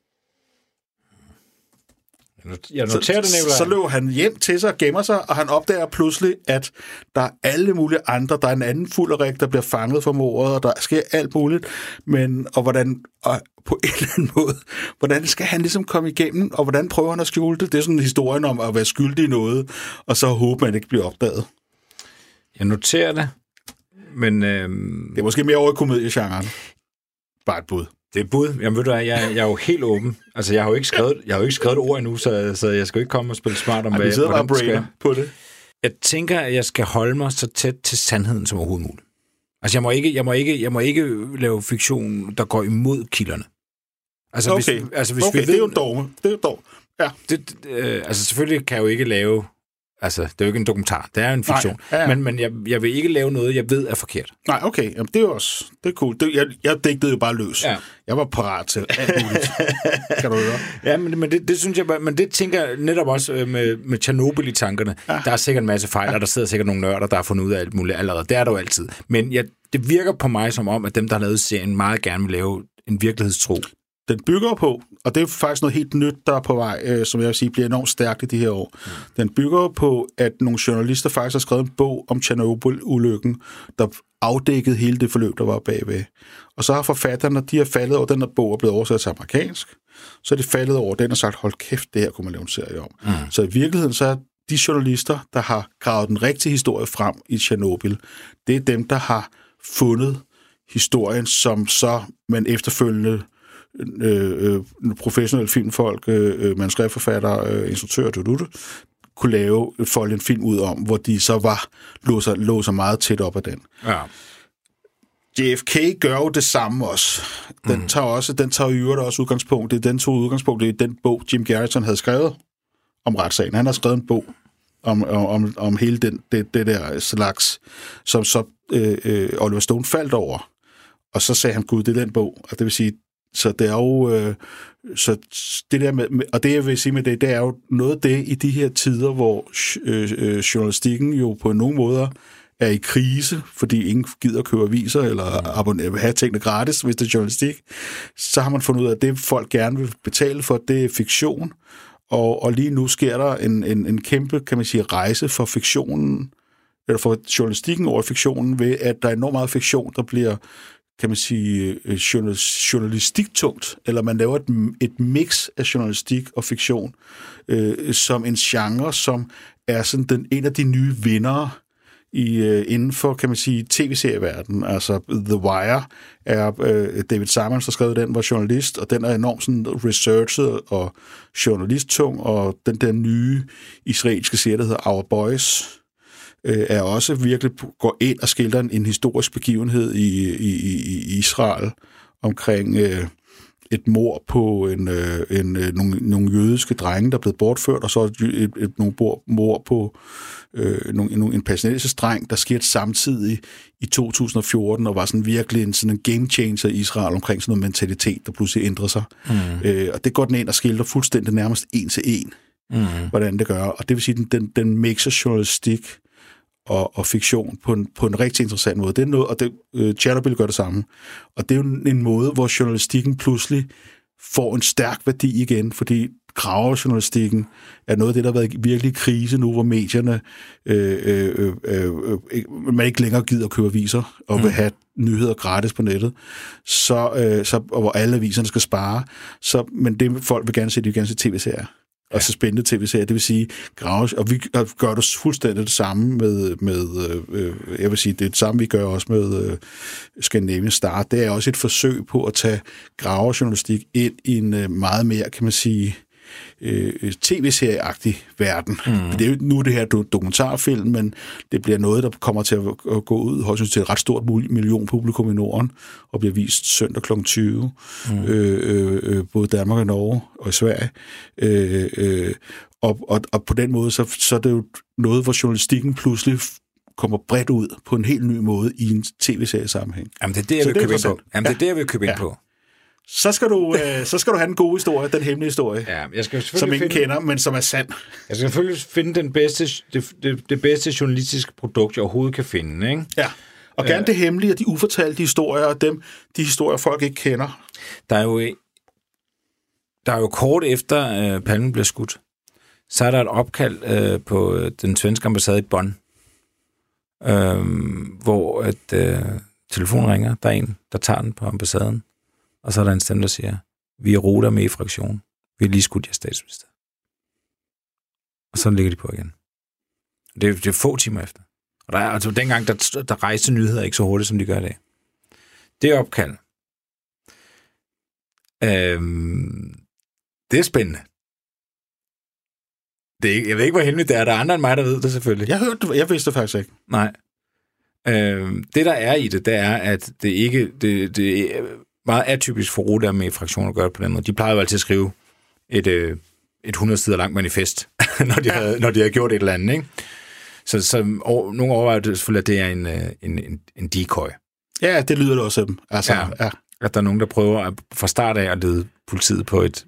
Jeg noterer det, så, så løber han hjem til sig og gemmer sig, og han opdager pludselig, at der er alle mulige andre. Der er en anden fulderik, der bliver fanget for mordet, og der sker alt muligt. Men, og hvordan, og på en eller anden måde, hvordan skal han ligesom komme igennem, og hvordan prøver han at skjule det? Det er sådan en historien om at være skyldig i noget, og så håbe, man ikke bliver opdaget. Jeg noterer det, men øhm, Det er måske mere over i komediegenren. Bare et bud. det er et bud. Jamen ved du hvad, jeg, jeg er jo helt åben. Altså, jeg har jo ikke skrevet, jeg har jo ikke skrevet et ord endnu, så, så jeg skal jo ikke komme og spille smart om, Ej, hvad, det skal. på det. Jeg tænker, at jeg skal holde mig så tæt til sandheden som overhovedet muligt. Altså, jeg må ikke, jeg må ikke, jeg må ikke lave fiktion, der går imod kilderne. Altså, Okay, hvis, altså, hvis okay vi det er jo ved, dogme. Det er jo dogme. Ja. det, det, øh, altså selvfølgelig kan jeg jo ikke lave, altså det er jo ikke en dokumentar, det er en fiktion, ja, ja. men, men jeg, jeg vil ikke lave noget, jeg ved er forkert. Nej, okay. Jamen, det er også... Det er cool. Det, jeg, jeg digtede jo bare løs. Ja. Jeg var parat til alt muligt. kan du høre? Ja, men, men det, det synes jeg, men det tænker jeg netop også øh, med, med Tjernobyl i tankerne. Ja. Der er sikkert en masse fejl, og der sidder sikkert nogle nørder, der har fundet ud af alt muligt allerede. Det er der jo altid. Men jeg, det virker på mig som om, at dem, der har lavet serien, meget gerne vil lave en virkelighedstro. Den bygger på, og det er faktisk noget helt nyt, der er på vej, øh, som jeg vil sige, bliver enormt stærkt i de her år. Mm. Den bygger på, at nogle journalister faktisk har skrevet en bog om Tjernobyl-ulykken, der afdækkede hele det forløb, der var bagved. Og så har forfatterne, de har faldet over den her bog og blevet oversat til amerikansk. Så er de faldet over den og sagt, hold kæft, det her kunne man lave en serie om. Mm. Så i virkeligheden, så er de journalister, der har gravet den rigtige historie frem i Tjernobyl, det er dem, der har fundet historien, som så man efterfølgende øh, øh, professionelle filmfolk, øh, manuskriptforfattere, øh, instruktører, du, du, du, kunne lave, folde en film ud om, hvor de så var, lå sig, lå sig meget tæt op af den. Ja. JFK gør jo det samme også. Den mm. tager også, den tager i øvrigt også udgangspunkt. Det er den tog udgangspunkt i den bog, Jim Garrison havde skrevet om retssagen. Han har skrevet en bog om, om, om hele den, det, det der slags, som så øh, øh, Oliver Stone faldt over. Og så sagde han, gud, det er den bog. Og det vil sige, så det er jo, øh, så det der med, og det jeg vil sige med det, det er jo noget af det i de her tider, hvor øh, øh, journalistikken jo på nogle måder er i krise, fordi ingen gider købe aviser eller abonnere, have tingene gratis, hvis det er journalistik, så har man fundet ud af, at det folk gerne vil betale for, det er fiktion. Og, og lige nu sker der en, en, en kæmpe, kan man sige, rejse for fiktionen, eller for journalistikken over fiktionen, ved at der er enormt meget fiktion, der bliver kan man sige, øh, journalistiktungt, eller man laver et, et mix af journalistik og fiktion, øh, som en genre, som er sådan den, en af de nye vindere i, øh, inden for, kan man sige, tv-serieverden. Altså, The Wire er øh, David Simons, der skrev den, var journalist, og den er enormt sådan researchet og journalisttung, og den der nye israelske serie, der hedder Our Boys, øh, er også virkelig går ind og skildrer en, en historisk begivenhed i, i, i Israel omkring øh, et mor på en, øh, en, øh, nogle, nogle jødiske drenge, der er blevet bortført, og så et, et, et, nogle mor på øh, nogle, en palæstinensisk dreng, der skete samtidig i 2014, og var sådan virkelig en, sådan en game changer i Israel omkring sådan noget mentalitet, der pludselig ændrer sig. Mm. Øh, og det går den ind og skildrer fuldstændig nærmest en til en, mm. hvordan det gør. Og det vil sige, at den, den mixer journalistik og, og fiktion på en, på en rigtig interessant måde. Det er noget, og det, øh, Chernobyl gør det samme. Og det er jo en måde, hvor journalistikken pludselig får en stærk værdi igen, fordi gravejournalistikken er noget af det, der har været virkelig krise nu, hvor medierne øh, øh, øh, øh, man ikke længere gider at købe aviser og vil mm. have nyheder gratis på nettet, så, øh, så, og hvor alle aviserne skal spare. Så, men det folk vil gerne se, de vil gerne se tv-serier og så spændende tv-serier. Det vil sige, grave, og vi gør det fuldstændig det samme med, med øh, jeg vil sige, det er det samme, vi gør også med øh, Scandinavian Star. Det er også et forsøg på at tage gravejournalistik ind i en øh, meget mere, kan man sige, øh, tv-serieagtig verden. Mm. Det er jo nu det her dokumentarfilm, men det bliver noget, der kommer til at gå ud højst til et ret stort million publikum i Norden, og bliver vist søndag kl. 20, mm. øh, øh, øh, både Danmark og Norge og i Sverige. Øh, øh, og, og, og på den måde, så, så er det jo noget, hvor journalistikken pludselig kommer bredt ud på en helt ny måde i en tv-serie-sammenhæng. Jamen, det er det, jeg vil købe ind på. Jamen, det er det, jeg vil købe ind på så skal du, øh, så skal du have den gode historie, den hemmelige historie, ja, jeg skal som ingen finde, kender, men som er sand. Jeg skal selvfølgelig finde den bedste, det, det, det bedste journalistiske produkt, jeg overhovedet kan finde. Ikke? Ja, og gerne øh, det hemmelige og de ufortalte historier, og dem, de historier, folk ikke kender. Der er jo, der er jo kort efter øh, palmen blev skudt, så er der et opkald øh, på øh, den svenske ambassade i Bonn, øh, hvor at, øh, telefonen ringer. Der er en, der tager den på ambassaden og så er der en stemme, der siger, vi er ruter med i fraktion. Vi har lige skudt jer statsminister. Og så ligger de på igen. Det er, det er få timer efter. Og der er, altså, dengang, der, der rejste nyheder ikke så hurtigt, som de gør i dag. Det er opkald. Øhm, det er spændende. Det er, jeg ved ikke, hvor heldigt det er. Der er andre end mig, der ved det selvfølgelig. Jeg hørte jeg vidste det faktisk ikke. Nej. Øhm, det, der er i det, det er, at det ikke... Det, det, meget atypisk for Rode med fraktioner at gøre på den måde. De plejede jo altid at skrive et, øh, et 100 sider langt manifest, når, de ja. havde, når de havde gjort et eller andet. Ikke? Så, så og, nogle overvejer det selvfølgelig, at det er en, øh, en, en, en decoy. Ja, det lyder det også dem. Altså, ja, ja. At der er nogen, der prøver at, fra start af at lede politiet på et,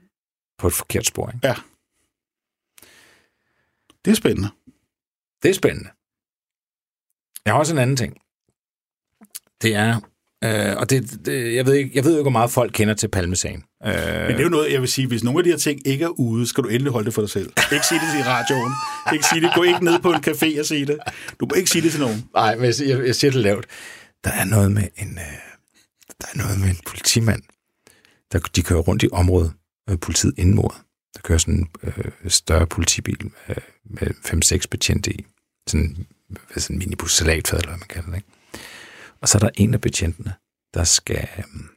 på et forkert spor. Ikke? Ja. Det er spændende. Det er spændende. Jeg har også en anden ting. Det er, Øh, og det, det, jeg, ved ikke, jeg ved ikke, hvor meget folk kender til palmesagen. Øh, Men det er jo noget, jeg vil sige, hvis nogle af de her ting ikke er ude, skal du endelig holde det for dig selv. Ikke sige det i radioen. Ikke sige det. Gå ikke ned på en café og sige det. Du må ikke sige det til nogen. Nej, men jeg, jeg, jeg siger det lavt. Der er noget med en, øh, der er noget med en politimand, der de kører rundt i området, øh, politiet inden mordet. Der kører sådan en øh, større politibil øh, med 5-6 betjente i. Sådan, sådan en minibus salatfad, eller hvad man kalder det, ikke? Og så er der en af betjentene, der skal... Øhm,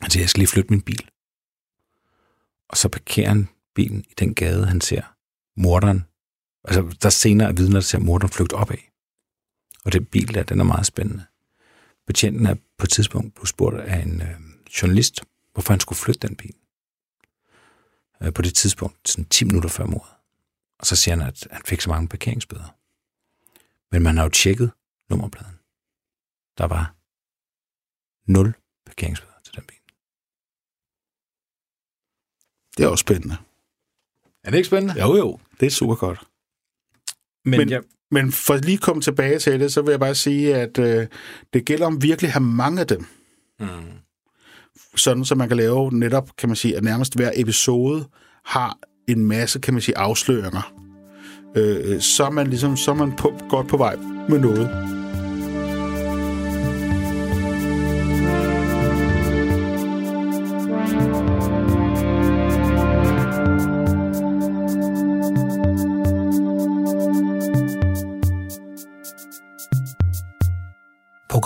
han altså, jeg skal lige flytte min bil. Og så parkerer han bilen i den gade, han ser morderen. Altså, der senere er vidner, der ser morderen flygte op af. Og den bil der, den er meget spændende. Betjenten er på et tidspunkt blevet spurgt af en øh, journalist, hvorfor han skulle flytte den bil. Øh, på det tidspunkt, sådan 10 minutter før mordet. Og så siger han, at han fik så mange parkeringsbøder. Men man har jo tjekket nummerpladen. Der var nul parkeringsbøder til den bil. Det er også spændende. Er det ikke spændende? Jo, jo. Det er super godt. Men, men, jeg... men for lige at komme tilbage til det, så vil jeg bare sige, at øh, det gælder om virkelig at have mange af dem. Mm. Sådan, så man kan lave netop, kan man sige, at nærmest hver episode har en masse, kan man sige, afsløringer. Øh, så er man ligesom, så er man på, godt på vej med noget.